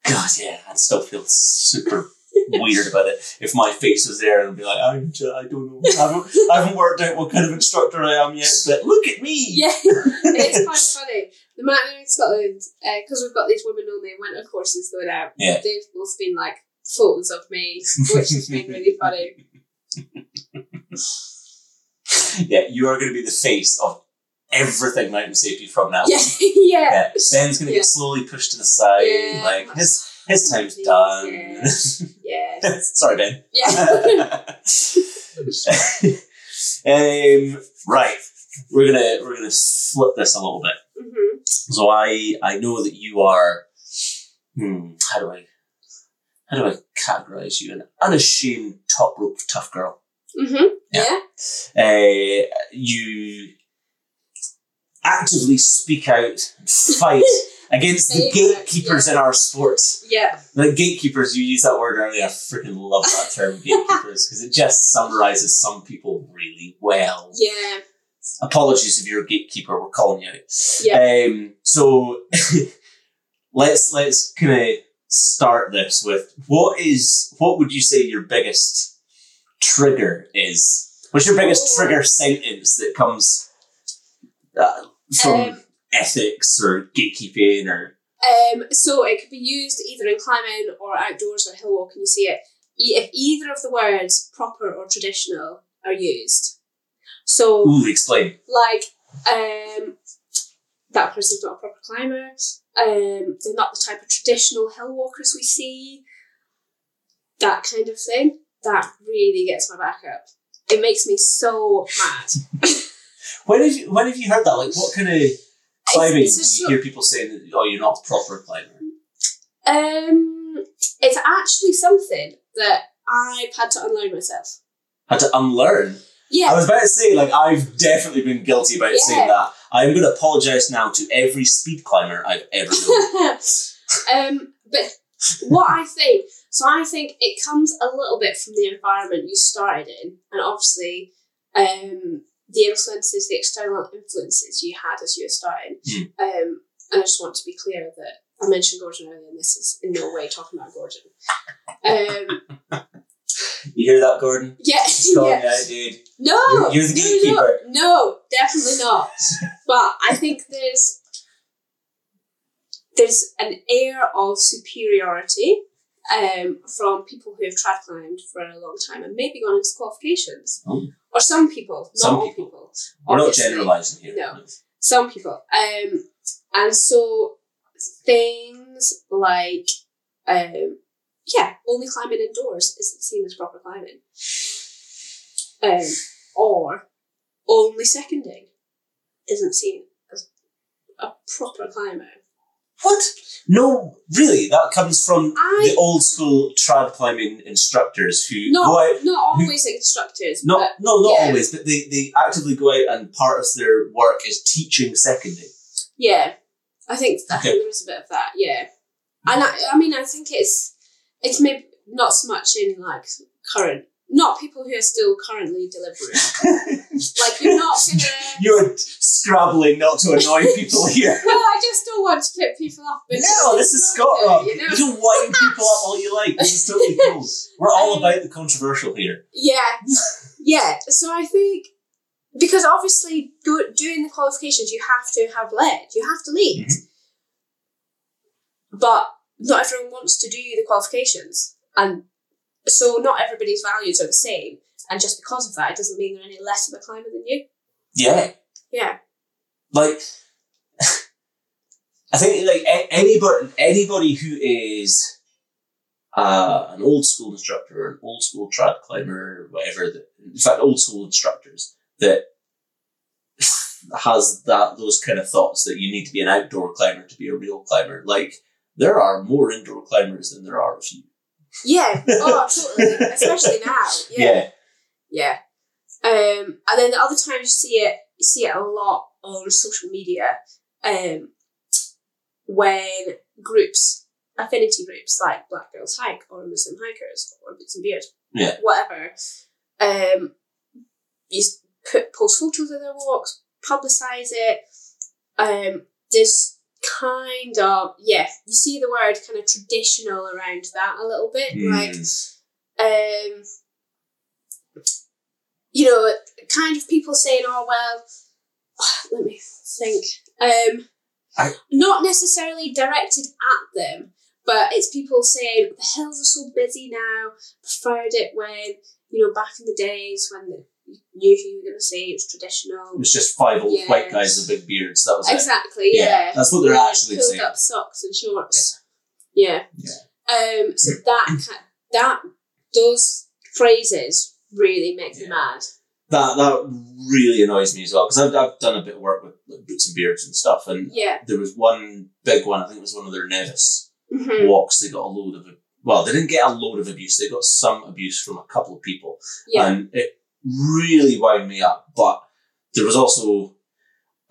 Speaker 2: God, yeah, I'd still feel super weird about it. If my face was there and be like, I'm I don't know. I haven't, I haven't worked out what kind of instructor I am yet, but look at me.
Speaker 4: yeah. it's quite funny. The Mountaineering Scotland, uh, because we've got these women only winter courses going out.
Speaker 2: Yeah.
Speaker 4: they've both been like photos of me, which has been really funny.
Speaker 2: yeah, you are going to be the face of everything mountain safety from now. on.
Speaker 4: Yeah, yeah.
Speaker 2: Yeah, Ben's going to
Speaker 4: Yeah.
Speaker 2: get slowly pushed to the side.
Speaker 4: Yeah.
Speaker 2: Like his his time's
Speaker 4: Please,
Speaker 2: done.
Speaker 4: Yeah. Yeah.
Speaker 2: Sorry, Ben.
Speaker 4: Yeah.
Speaker 2: um, right, we're gonna we're gonna flip this a little bit.
Speaker 4: hmm
Speaker 2: So I I know that you are. Hmm, how do I how do I categorize you? An unashamed top rope tough girl.
Speaker 4: hmm
Speaker 2: Yeah.
Speaker 4: Yeah.
Speaker 2: Uh, you actively speak out and fight against the gatekeepers
Speaker 4: yeah.
Speaker 2: in our sport.
Speaker 4: Yeah.
Speaker 2: The gatekeepers, you used that word earlier. I freaking love that term, gatekeepers, because it just summarizes some people really well.
Speaker 4: Yeah.
Speaker 2: Apologies if you're a gatekeeper, we're calling you out.
Speaker 4: Yeah.
Speaker 2: Um, so let's let's kind of start this with what is what would you say your biggest trigger is? What's your biggest trigger sentence that comes uh, from
Speaker 4: Um,
Speaker 2: ethics or gatekeeping or
Speaker 4: Um, so it could be used either in climbing or outdoors or hill walking. You see it. If either of the words proper or traditional are used, so
Speaker 2: ooh, explain.
Speaker 4: like um, that person's not a proper climber. Um, they're not the type of traditional hill walkers we see. That kind of thing. That really gets my back up. It makes me so mad.
Speaker 2: When have you when have you heard that? Like what kind of climbing
Speaker 4: it's
Speaker 2: do you hear people saying that oh you're not a proper climber?
Speaker 4: Um, it's actually something that I've had to unlearn myself.
Speaker 2: Had to unlearn.
Speaker 4: Yeah.
Speaker 2: I was about to say, like, I've definitely been guilty about
Speaker 4: Yeah.
Speaker 2: saying that. I'm going to apologise now to every speed climber I've ever known.
Speaker 4: um, but what I think, so I think it comes a little bit from the environment you started in, and obviously, um, the influences, the external influences you had as you were starting.
Speaker 2: Hmm.
Speaker 4: Um, and I just want to be clear that I mentioned Gordon earlier, and this is in no way talking about Gordon. Um,
Speaker 2: you hear that, Gordon?
Speaker 4: yeah,
Speaker 2: He's calling
Speaker 4: yeah.
Speaker 2: out, dude.
Speaker 4: No,
Speaker 2: You're- you're the
Speaker 4: no,
Speaker 2: gatekeeper.
Speaker 4: No, no, definitely not. but I think there's there's an air of superiority um, from people who have trad climbed for a long time and maybe gone into qualifications.
Speaker 2: Oh.
Speaker 4: Or some people, not
Speaker 2: Some
Speaker 4: all
Speaker 2: people.
Speaker 4: people.
Speaker 2: We're not generalising here.
Speaker 4: No. Some people. Um, and so things like, um, yeah, only climbing indoors isn't seen as proper climbing. Um, or only seconding isn't seen as a proper climber.
Speaker 2: What? No, really? That comes from
Speaker 4: I
Speaker 2: the old school trad climbing instructors who
Speaker 4: not
Speaker 2: go out.
Speaker 4: not always instructors,
Speaker 2: Not,
Speaker 4: but
Speaker 2: no, not
Speaker 4: yeah.
Speaker 2: always, but they, they actively go out and part of their work is teaching seconding.
Speaker 4: Yeah, I think I
Speaker 2: Okay.
Speaker 4: think there is a bit of that. Yeah, and I, I mean, I think it's it's maybe not so much in like current, not people who are still currently delivering. like you're not gonna.
Speaker 2: You're scrabbling not to annoy people here.
Speaker 4: Well, I just don't want to put people off. but
Speaker 2: No, this is
Speaker 4: okay,
Speaker 2: Rock.
Speaker 4: You
Speaker 2: You
Speaker 4: know?
Speaker 2: can wind people up all you like. This is totally cool. We're all
Speaker 4: Um,
Speaker 2: about the controversial here.
Speaker 4: Yeah, yeah. So I think because obviously do, doing the qualifications, you have to have led. You have to lead. But not everyone wants to do the qualifications, and so not everybody's values are the same. And just because of that, it doesn't mean they're any less of a climber than you.
Speaker 2: Yeah.
Speaker 4: Yeah.
Speaker 2: Like, I think like anybody anybody who is uh, an old school instructor, an old school trad climber, whatever. That, in fact, old school instructors that has that those kind of thoughts that you need to be an outdoor climber to be a real climber. Like there are more indoor climbers than there are of you.
Speaker 4: Yeah. Oh, totally. Especially now. Yeah. Yeah. Um, and then the other times you see it, you see it a lot on social media, um, when groups, affinity groups like Black Girls Hike or Muslim Hikers or Boots and Beards,
Speaker 2: Yeah.
Speaker 4: whatever, um, you put post photos of their walks, publicize it. Um, there's kind of yeah, you see the word kind of traditional around that a little bit, like um, you know, kind of people saying, "Oh well," let me think. Um,
Speaker 2: I-
Speaker 4: not necessarily directed at them, but it's people saying the hills are so busy now. Preferred it when you know back in the days when the knew who you were going to say. It was traditional.
Speaker 2: It was just five old
Speaker 4: Yeah.
Speaker 2: white guys with big beards. That was.
Speaker 4: Exactly. Yeah.
Speaker 2: that's what they're
Speaker 4: Yeah,
Speaker 2: actually saying.
Speaker 4: up socks and shorts. Yeah. Um. So that that those phrases really make me mad.
Speaker 2: That that really annoys me as well because I've, I've done a bit of work with like, boots and beards and stuff, and
Speaker 4: Yeah.
Speaker 2: there was one big one. I think it was one of their Nevis
Speaker 4: hmm
Speaker 2: walks. They got a load of well, they didn't get a load of abuse. They got some abuse from a couple of people,
Speaker 4: Yeah.
Speaker 2: and it really wound me up. But there was also,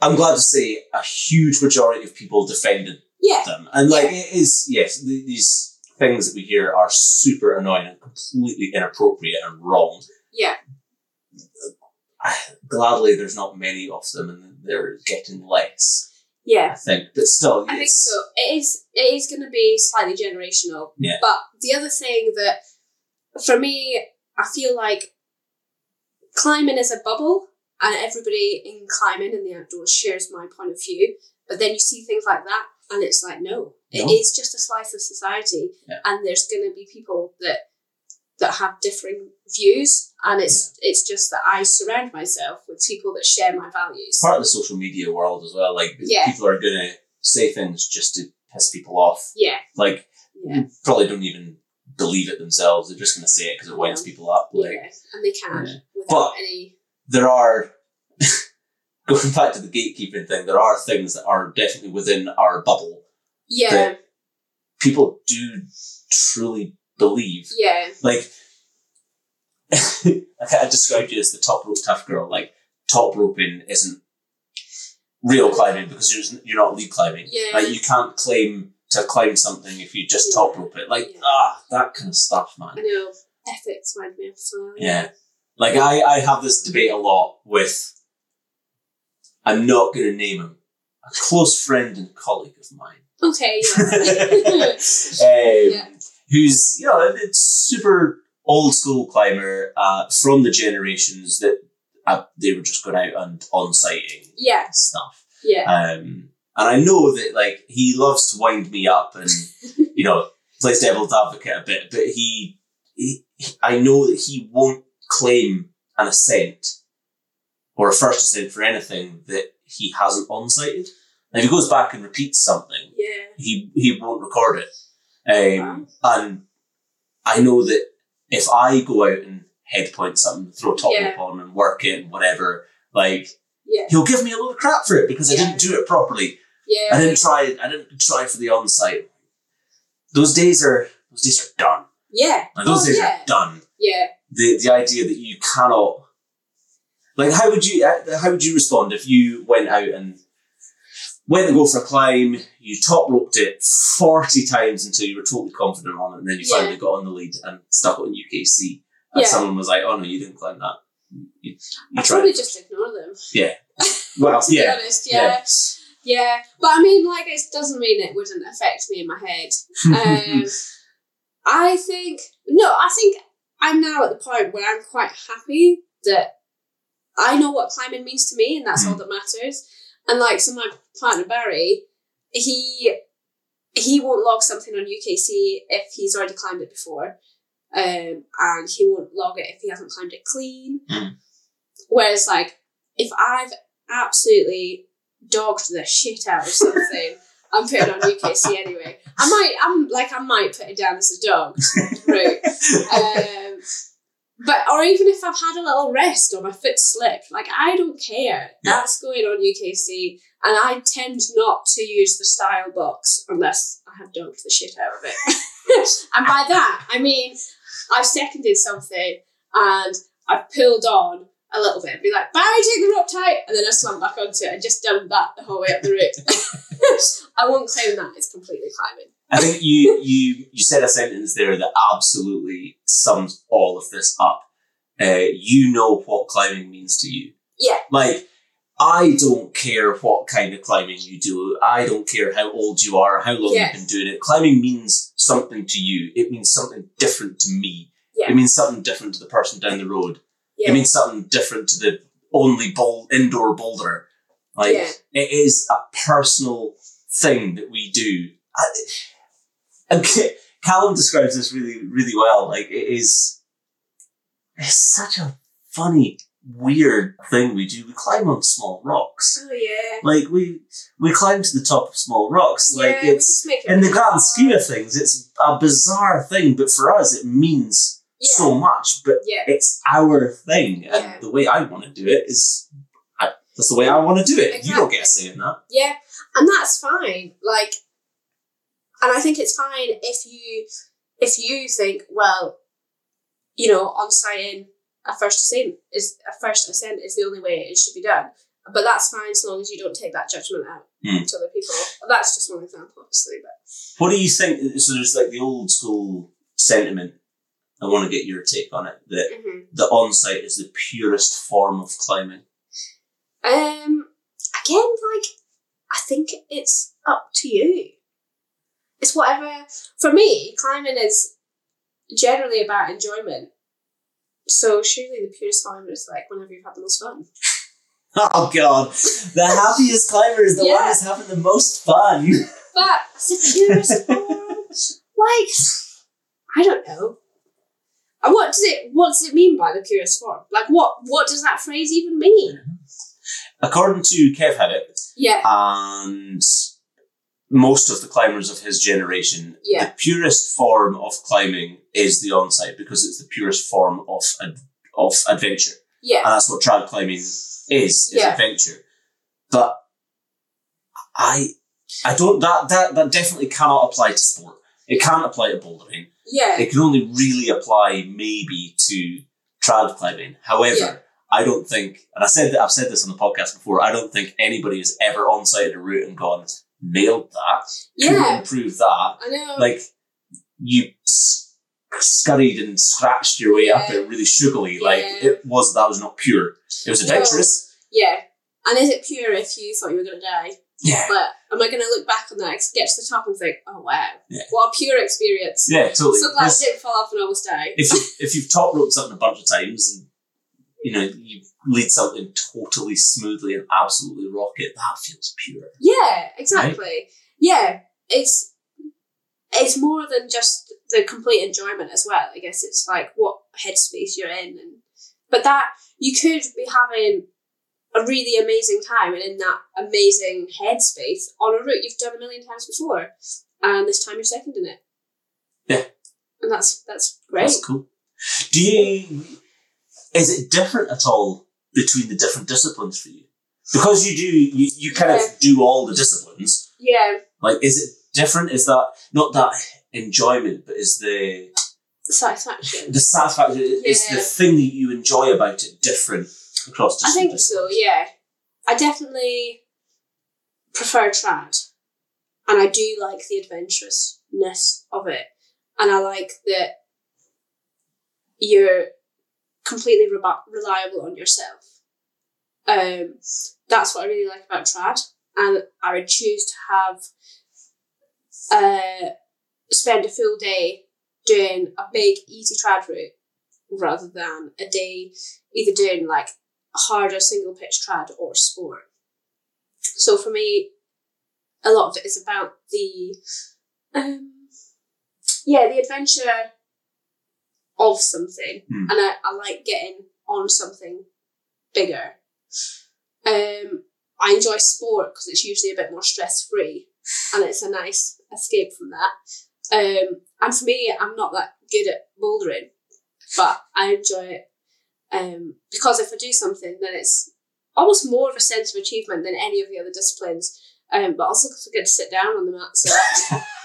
Speaker 2: I'm glad to say, a huge majority of people defended
Speaker 4: yeah.
Speaker 2: them, and like it is yes, th- these things that we hear are super annoying and completely inappropriate and wrong.
Speaker 4: Yeah.
Speaker 2: I, gladly, there's not many of them, and they're getting less.
Speaker 4: Yeah.
Speaker 2: I think, but still,
Speaker 4: I think so. It is. It is going to be slightly generational.
Speaker 2: Yeah.
Speaker 4: But the other thing that, for me, I feel like climbing is a bubble, and everybody in climbing and the outdoors shares my point of view. But then you see things like that, and it's like, no, it
Speaker 2: No.
Speaker 4: is just a slice of society,
Speaker 2: Yeah.
Speaker 4: and there's going to be people that that have differing views, and it's it's just that I surround myself with people that share my values.
Speaker 2: part of the social media world as well. Like
Speaker 4: Yeah.
Speaker 2: people are gonna say things just to piss people off.
Speaker 4: Yeah,
Speaker 2: Like
Speaker 4: yeah,
Speaker 2: probably don't even believe it themselves. They're just gonna say it because it winds
Speaker 4: Yeah.
Speaker 2: people up. Like
Speaker 4: yeah, and they can
Speaker 2: Yeah.
Speaker 4: without
Speaker 2: But-
Speaker 4: any.
Speaker 2: there are going back to the gatekeeping thing. There are things that are definitely within our bubble.
Speaker 4: Yeah,
Speaker 2: that- People do truly believe.
Speaker 4: yeah,
Speaker 2: Like I kind of described you as the top rope tough girl. Like top roping isn't real climbing because you're you're not lead climbing.
Speaker 4: yeah.
Speaker 2: Like you can't claim to climb something if you just
Speaker 4: Yeah.
Speaker 2: top rope it. Like
Speaker 4: Yeah.
Speaker 2: ah, that kind of stuff, man.
Speaker 4: I know ethics mind me so.
Speaker 2: Yeah. Like I, I have this debate a lot with I'm not gonna name him. A close friend and colleague of mine.
Speaker 4: Okay. Yeah.
Speaker 2: Um,
Speaker 4: yeah.
Speaker 2: Who's, you know, a super old school climber, uh, from the generations that uh, they were just going out and on sighting
Speaker 4: Yeah.
Speaker 2: stuff.
Speaker 4: Yeah.
Speaker 2: Um, and I know that like he loves to wind me up and you know plays devil's advocate a bit, but he, he, I know that he won't claim an ascent or a first ascent for anything that he hasn't on sighted. And if he goes back and repeats something,
Speaker 4: Yeah.
Speaker 2: he he won't record it. Um,
Speaker 4: Wow.
Speaker 2: and I know that if I go out and head point something, throw top
Speaker 4: Yeah.
Speaker 2: rope on and work it and whatever, like
Speaker 4: Yeah.
Speaker 2: he'll give me a lot of crap for it because I didn't do it properly.
Speaker 4: Yeah.
Speaker 2: I didn't try. I didn't try for the on-sight. Those days are those days are done.
Speaker 4: Yeah.
Speaker 2: Like, those
Speaker 4: oh,
Speaker 2: days
Speaker 4: yeah.
Speaker 2: are done.
Speaker 4: Yeah.
Speaker 2: The the idea that you cannot, like, how would you uh, how would you respond if you went out and went to go for a climb, you top roped it forty times until you were totally confident on it, and then you
Speaker 4: Yeah.
Speaker 2: finally got on the lead and stuck it on UKC, and
Speaker 4: Yeah.
Speaker 2: someone was like, "Oh no, you didn't climb that." You, you
Speaker 4: I
Speaker 2: tried."
Speaker 4: probably just ignore them. Yeah.
Speaker 2: Well,
Speaker 4: to be honest, yeah. yeah. Yeah, but I mean, like, it doesn't mean it wouldn't affect me in my head. Um, I think, no, I think I'm now at the point where I'm quite happy that I know what climbing means to me, and that's all that matters. And like, so my partner Barry, he he won't log something on UKC if he's already climbed it before, um, and he won't log it if he hasn't climbed it clean.
Speaker 2: Mm.
Speaker 4: Whereas, like, if I've absolutely dogged the shit out of something, I'm putting on UKC anyway. I might, I'm like, I might put it down as a dog route. Um, but or even if I've had a little rest or my foot slipped, like I don't care. That's going on UKC, and I tend not to use the style box unless I have dogged the shit out of it. and by that I mean I've seconded something and I've pulled on a little bit and be like, Barry, take the rope tight, and then I slam back onto it and just done that the whole way up the route. I won't claim that it's completely climbing.
Speaker 2: I think you you you said a sentence there that absolutely sums all of this up. Uh, you know what climbing means to you.
Speaker 4: Yeah.
Speaker 2: Like I don't care what kind of climbing you do. I don't care how old you are, how long
Speaker 4: Yeah.
Speaker 2: you've been doing it. Climbing means something to you. It means something different to me.
Speaker 4: Yeah.
Speaker 2: It means something different to the person down the road.
Speaker 4: Yeah.
Speaker 2: It means something different to the only bol- indoor boulder. Like
Speaker 4: Yeah.
Speaker 2: it is a personal thing that we do. I, Ca- Callum describes this really, really well. Like it is, it's such a funny weird thing we do. We climb on small rocks.
Speaker 4: Oh yeah.
Speaker 2: Like we we climb to the top of small rocks. Like
Speaker 4: yeah, we
Speaker 2: it's
Speaker 4: just make it
Speaker 2: in the grand scheme of things, it's a bizarre thing, but for us, it means
Speaker 4: Yeah.
Speaker 2: so much. But
Speaker 4: Yeah.
Speaker 2: it's our thing, and
Speaker 4: Yeah.
Speaker 2: the way I want to do it is I, that's the way I want to do it. You don't get a say in that.
Speaker 4: Yeah, and that's fine. Like, and I think it's fine if you if you think, well, you know, on sighting a first ascent is a first ascent is the only way it should be done. But that's fine so long as you don't take that judgment out
Speaker 2: Hmm.
Speaker 4: to other people. That's just one example, obviously. But
Speaker 2: What do you think? So there's like the old school sentiment. I want to get your take on it. That
Speaker 4: Mhm.
Speaker 2: the on-sight is the purest form of climbing.
Speaker 4: um, again, like I think it's up to you. It's whatever. For me, climbing is generally about enjoyment. So surely the purest climber is like whenever you've had the most fun.
Speaker 2: Oh god, the happiest climber is the one
Speaker 4: Yeah.
Speaker 2: who's having the most fun.
Speaker 4: But the purest form, like I don't know. And what does it what does it mean by the purest form? Like what what does that phrase even mean?
Speaker 2: According to Kev Haddock
Speaker 4: Yeah.
Speaker 2: and most of the climbers of his generation,
Speaker 4: Yeah.
Speaker 2: the purest form of climbing is the on-sight because it's the purest form of ad- of adventure,
Speaker 4: Yeah.
Speaker 2: and that's what trad climbing is is
Speaker 4: Yeah.
Speaker 2: adventure. But I I don't that that that definitely cannot apply to sport. It can't apply to bouldering.
Speaker 4: Yeah.
Speaker 2: It can only really apply maybe to trad climbing. However,
Speaker 4: Yeah.
Speaker 2: I don't think, and I said that I've said this on the podcast before. I don't think anybody has ever on sighted a route and gone nailed that.
Speaker 4: Yeah.
Speaker 2: improve that.
Speaker 4: I know.
Speaker 2: Like you scurried and scratched your way up it really sugary. Like
Speaker 4: Yeah.
Speaker 2: it was that was not pure. It was
Speaker 4: No.
Speaker 2: adventurous.
Speaker 4: yeah. And is it pure if you thought you were gonna die?
Speaker 2: Yeah.
Speaker 4: But am I going to look back on that, get to the top and think, oh wow,
Speaker 2: Yeah.
Speaker 4: what a pure experience.
Speaker 2: Yeah, totally.
Speaker 4: So glad I didn't fall off and almost die.
Speaker 2: if you if you've top roped something a bunch of times and you know you lead something totally smoothly and absolutely rock it, that feels pure.
Speaker 4: Yeah, exactly. Yeah, it's it's more than just the complete enjoyment as well. I guess it's like what headspace you're in, and but that you could be having a really amazing time and in that amazing headspace on a route you've done a million times before, and this time you're second in it.
Speaker 2: Yeah.
Speaker 4: and that's that's great.
Speaker 2: That's cool. Do you? Is it different at all between the different disciplines for you? Because you do, you, you kind
Speaker 4: Yeah.
Speaker 2: of do all the disciplines.
Speaker 4: Yeah,
Speaker 2: Like, is it different? Is that not that enjoyment, but is the
Speaker 4: satisfaction.
Speaker 2: the satisfaction? Is the thing that you enjoy about it different across?
Speaker 4: I think so, yeah. I definitely prefer trad. And I do like the adventurousness of it. And I like that you're completely reba- reliable on yourself. Um, that's what I really like about trad. And I would choose to have uh, spend a full day doing a big easy trad route rather than a day either doing like harder single pitch trad or sport. So for me, a lot of it is about the um, yeah, the adventure of something.
Speaker 2: Hmm.
Speaker 4: And I, I like getting on something bigger. Um I enjoy sport because it's usually a bit more stress free and it's a nice escape from that. Um and for me I'm not that good at bouldering, but I enjoy it um, because if I do something, then it's almost more of a sense of achievement than any of the other disciplines. Um, but also because I get to sit down on the mat, so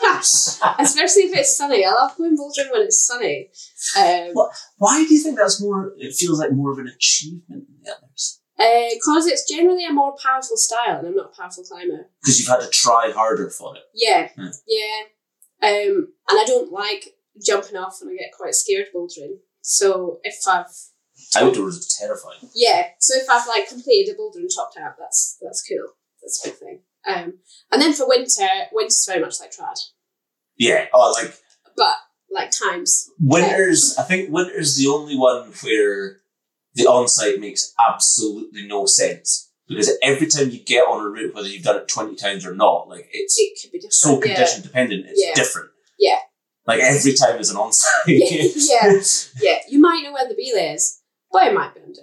Speaker 4: especially if it's sunny. I love going bouldering when it's sunny. Um,
Speaker 2: What? Why do you think that's more? It feels like more of an achievement than the others
Speaker 4: because uh, it's generally a more powerful style, and I'm not a powerful climber.
Speaker 2: because you've had to try harder for it.
Speaker 4: Yeah,
Speaker 2: Hmm.
Speaker 4: yeah. Um, and I don't like jumping off, and I get quite scared bouldering. So if I've
Speaker 2: Outdoors is terrifying.
Speaker 4: yeah, so if I've like completed a boulder and topped out, that's that's cool. That's a big thing. Um, and then for winter, winter's very much like trad,
Speaker 2: Yeah. Oh, like
Speaker 4: but like times.
Speaker 2: Winter's, I think winter's the only one where the on-sight makes absolutely no sense because every time you get on a route, whether you've done it twenty times or not, like it's
Speaker 4: It could be different.
Speaker 2: so
Speaker 4: yeah.
Speaker 2: condition dependent. It's
Speaker 4: Yeah.
Speaker 2: different.
Speaker 4: Yeah.
Speaker 2: Like every time is an on-sight.
Speaker 4: Yeah, yeah. Yeah, you might know where the belay is, but it might be under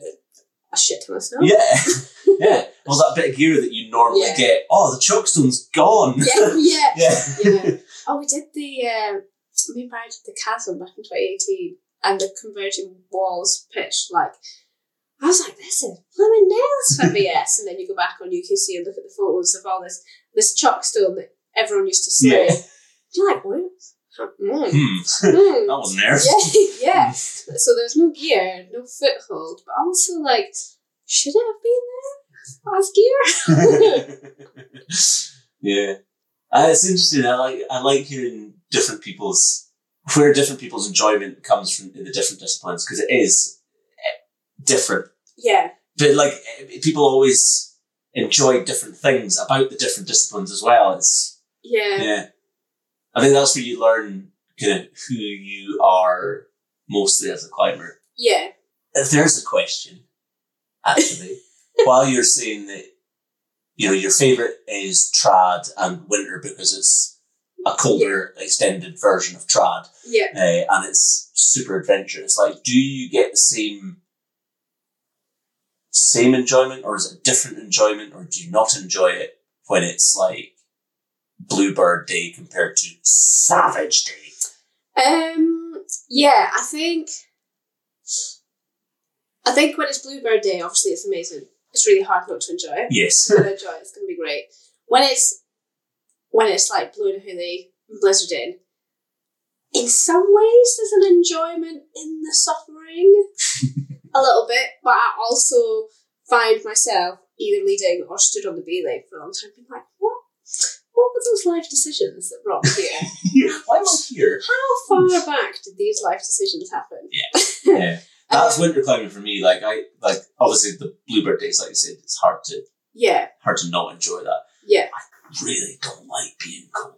Speaker 4: a shit ton of snow.
Speaker 2: Yeah, yeah. Well, that bit of gear that you normally
Speaker 4: Yeah.
Speaker 2: get. Oh, the chockstone's gone.
Speaker 4: yeah, yeah.
Speaker 2: yeah.
Speaker 4: yeah. Oh, we did the um, me and Barry did the chasm back in 2018, and the converging walls pitch. Like, I was like, "This is blooming nails for BS. and then you go back on UKC and look at the photos of all this this chockstone that everyone used to slay.
Speaker 2: Yeah.
Speaker 4: You're like, "What? Mm. Mm.
Speaker 2: that wasn't there.
Speaker 4: yeah, yeah. So there's no gear, no foothold, but also like, should it have been there as gear?
Speaker 2: yeah, uh, it's interesting. I like I like hearing different people's where different people's enjoyment comes from in the different disciplines because it is eh, different.
Speaker 4: yeah,
Speaker 2: But like eh, people always enjoy different things about the different disciplines as well. It's
Speaker 4: yeah,
Speaker 2: yeah, I think that's where you learn kind of who you are mostly as a climber.
Speaker 4: yeah.
Speaker 2: if there's a question, actually, while you're saying that, you know, your favourite is trad and winter because it's a colder, extended version of trad,
Speaker 4: Yeah.
Speaker 2: uh, and it's super adventurous. Like, do you get the same same enjoyment, or is it different enjoyment, or do you not enjoy it when it's like Bluebird Day compared to Savage Day?
Speaker 4: Um. Yeah, I think. I think when it's Bluebird Day, obviously it's amazing. It's really hard not to enjoy it.
Speaker 2: Yes.
Speaker 4: Enjoy it. It's gonna be great. When it's when it's like blue and hooly, blizzard in. In some ways, there's an enjoyment in the suffering, a little bit. But I also find myself either leading or stood on the belay for a long time, being like, "What? What were those life decisions that brought me here?
Speaker 2: Why am I here?
Speaker 4: How far back did these life decisions happen?"
Speaker 2: Yeah. That's
Speaker 4: Um,
Speaker 2: winter climbing for me. Like I like obviously the bluebird days, like you said, it's hard to
Speaker 4: Yeah,
Speaker 2: hard to not enjoy that.
Speaker 4: yeah.
Speaker 2: I really don't like being cold.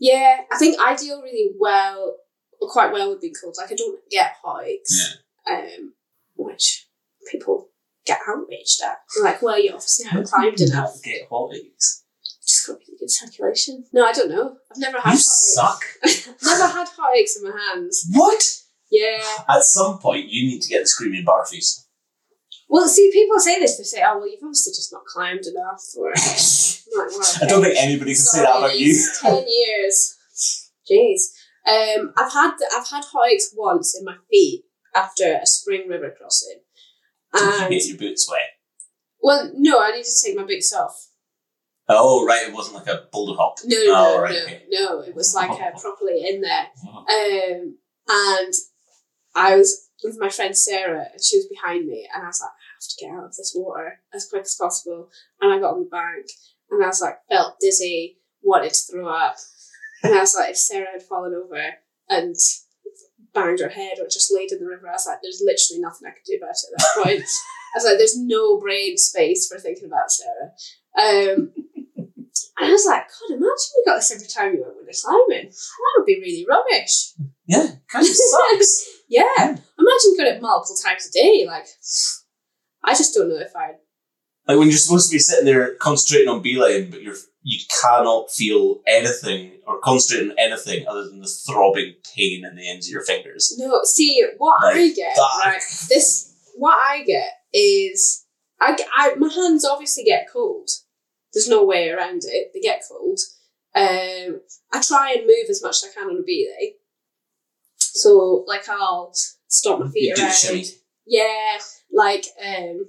Speaker 4: Yeah, I think I deal really well, or quite well with being cold. Like I don't get hot aches, um, which people get outraged at. Like, well, you obviously haven't climbed enough.
Speaker 2: get hot aches?
Speaker 4: Just got really good circulation. No, I don't know. I've never had
Speaker 2: You
Speaker 4: hot
Speaker 2: suck.
Speaker 4: never had hot aches in my hands.
Speaker 2: What?
Speaker 4: Yeah.
Speaker 2: At some point, you need to get the screaming barfies.
Speaker 4: Well, see, people say this. They say, "Oh, well, you've obviously just not climbed enough." Or I'm like, well,
Speaker 2: I don't think anybody can say that about you.
Speaker 4: Ten years. Jeez. Um, I've had I've had hot aches once in my feet after a spring river crossing.
Speaker 2: Did you
Speaker 4: And
Speaker 2: get your boots wet?
Speaker 4: well, no, I needed to take my boots off.
Speaker 2: Oh, right. It wasn't like a boulder hop.
Speaker 4: No, no,
Speaker 2: Oh,
Speaker 4: no,
Speaker 2: right,
Speaker 4: no,
Speaker 2: okay.
Speaker 4: no. It was like uh, properly in there. Um, and I was with my friend Sarah, and she was behind me, and I was like, I have to get out of this water as quick as possible. And I got on the bank, and I was like, felt dizzy, wanted to throw up, and I was like, if Sarah had fallen over and banged her head or just laid in the river, I was like, there's literally nothing I could do about it at that point. I was like, there's no brain space for thinking about Sarah. Um, and I was like, God, imagine you got this every time you went winter climbing. That would be really rubbish.
Speaker 2: Yeah, kind of sucks.
Speaker 4: Yeah. Imagine you got it multiple times a day. Like, I just don't know if I'd.
Speaker 2: like when you're supposed to be sitting there concentrating on beeline, but you're you cannot feel anything or concentrate on anything other than the throbbing pain in the ends of your fingers.
Speaker 4: No, see, what I get,
Speaker 2: that.
Speaker 4: right? This, what I get is, I, I, my hands obviously get cold. There's no way around it. They get cold. Um, I try and move as much as I can on a belay. So, like, I'll stomp my feet around. Yeah, like um,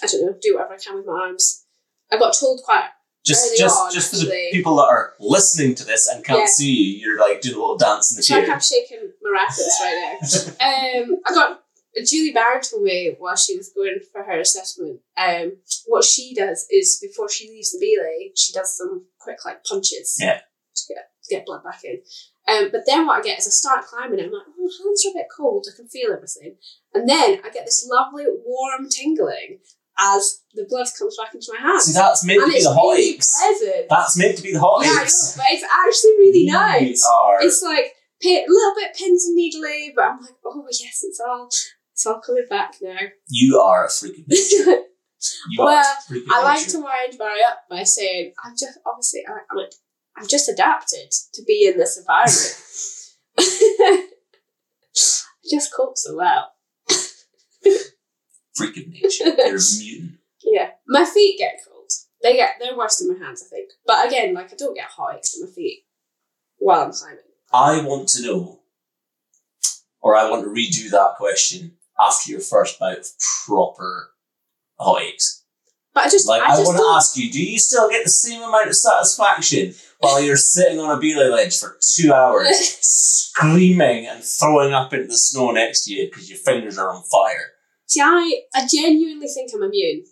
Speaker 4: I don't know, do whatever I can with my arms. I got told quite
Speaker 2: Just, just,
Speaker 4: on,
Speaker 2: just for the people that are listening to this and can't
Speaker 4: Yeah.
Speaker 2: see you, you're like doing a little dance in the
Speaker 4: it's like
Speaker 2: chair.
Speaker 4: I'm shaking maracas right now. Um, I got Julie me while she was going for her assessment. Um, what she does is before she leaves the belay, she does some quick like punches.
Speaker 2: Yeah.
Speaker 4: To get to get blood back in. Um, but then what I get is I start climbing and I'm like, oh, my hands are a bit cold. I can feel everything. And then I get this lovely warm tingling as the blood comes back into my hands.
Speaker 2: See, that's meant to be the hot
Speaker 4: really
Speaker 2: aches.
Speaker 4: pleasant.
Speaker 2: That's meant to be the hot
Speaker 4: yeah, I know, but it's actually really nice.
Speaker 2: are.
Speaker 4: It's like a little bit pins and needly, but I'm like, oh yes, it's all it's all coming back now.
Speaker 2: you are a freaking bitch. You
Speaker 4: Well, I like
Speaker 2: bitch.
Speaker 4: to wind Barry up by saying, I'm just obviously I, I'm like, I'm just adapted to be in this environment. I just cope so well.
Speaker 2: freak of nature. You're a mutant.
Speaker 4: Yeah, my feet get cold. They get they're worse than my hands, I think. But again, like I don't get hot aches in my feet while I'm climbing.
Speaker 2: I want to know, or I want to redo that question after your first bout of proper hot aches.
Speaker 4: But I just
Speaker 2: Like,
Speaker 4: I
Speaker 2: I, want to ask you, do you still get the same amount of satisfaction while you're sitting on a belay ledge for two hours, screaming and throwing up into the snow next to you because your fingers are on fire?
Speaker 4: See, I I genuinely think I'm immune.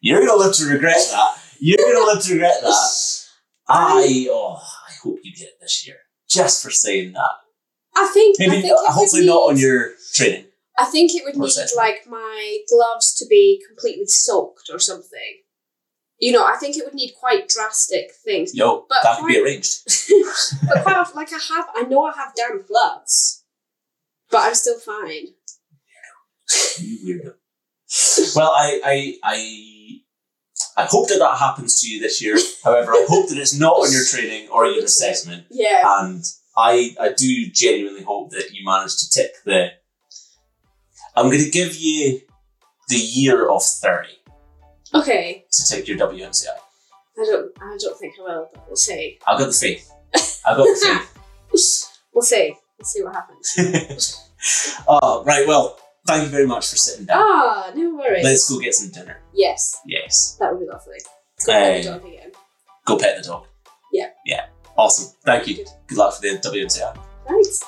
Speaker 2: You're going to live to regret that. You're going to live to regret that. I, oh, I hope you get it this year. Just for saying that.
Speaker 4: I think I think
Speaker 2: hopefully
Speaker 4: would
Speaker 2: not on your training.
Speaker 4: I think it would need
Speaker 2: session.
Speaker 4: like my gloves to be completely soaked or something. You know, I think it would need quite drastic things.
Speaker 2: No,
Speaker 4: But
Speaker 2: that could be arranged.
Speaker 4: but quite often, like I have, I know I have damp gloves, but I'm still fine.
Speaker 2: You weirdo. Well, I, I, I, I hope that that happens to you this year. However, I hope that it's not on your training or your assessment.
Speaker 4: Yeah.
Speaker 2: And I, I do genuinely hope that you manage to tick the. I'm going to give you the year of 30
Speaker 4: Okay.
Speaker 2: to tick your WMCI.
Speaker 4: I don't. I don't think I will, but we'll see.
Speaker 2: I've got the faith. I've got the faith.
Speaker 4: We'll see. We'll see what happens.
Speaker 2: oh, right. Well, thank you very much for sitting down.
Speaker 4: ah, no worries.
Speaker 2: Let's go get some dinner.
Speaker 4: Yes,
Speaker 2: Yes.
Speaker 4: that would be lovely. Go pet the dog again.
Speaker 2: Go pet the dog.
Speaker 4: Yeah.
Speaker 2: Yeah. Awesome. Thank you.
Speaker 4: Good.
Speaker 2: Good luck for the WMCI.
Speaker 4: Thanks.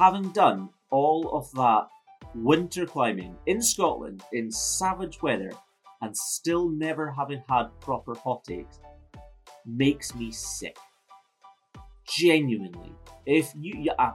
Speaker 5: having done all of that winter climbing in Scotland in savage weather and still never having had proper hot aches makes me sick. Genuinely. If you. Yeah, uh,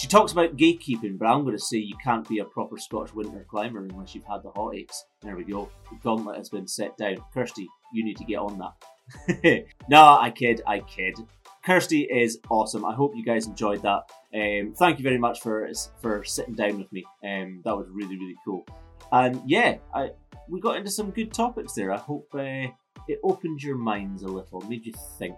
Speaker 5: she talks about gatekeeping, but I'm going to say you can't be a proper Scottish winter climber unless you've had the hot aches. There we go. The gauntlet has been set down. Kirsty, you need to get on that. no, I kid, I kid. Kirsty is awesome. I hope you guys enjoyed that. Um, thank you very much for for sitting down with me. Um, that was really really cool. And yeah, I we got into some good topics there. I hope uh, it opened your minds a little, made you think.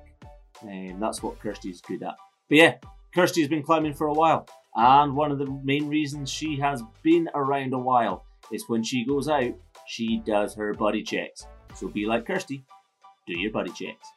Speaker 5: Um, that's what Kirsty's good at. But yeah, Kirsty's been climbing for a while, and one of the main reasons she has been around a while is when she goes out, she does her body checks. So be like Kirsty, do your body checks.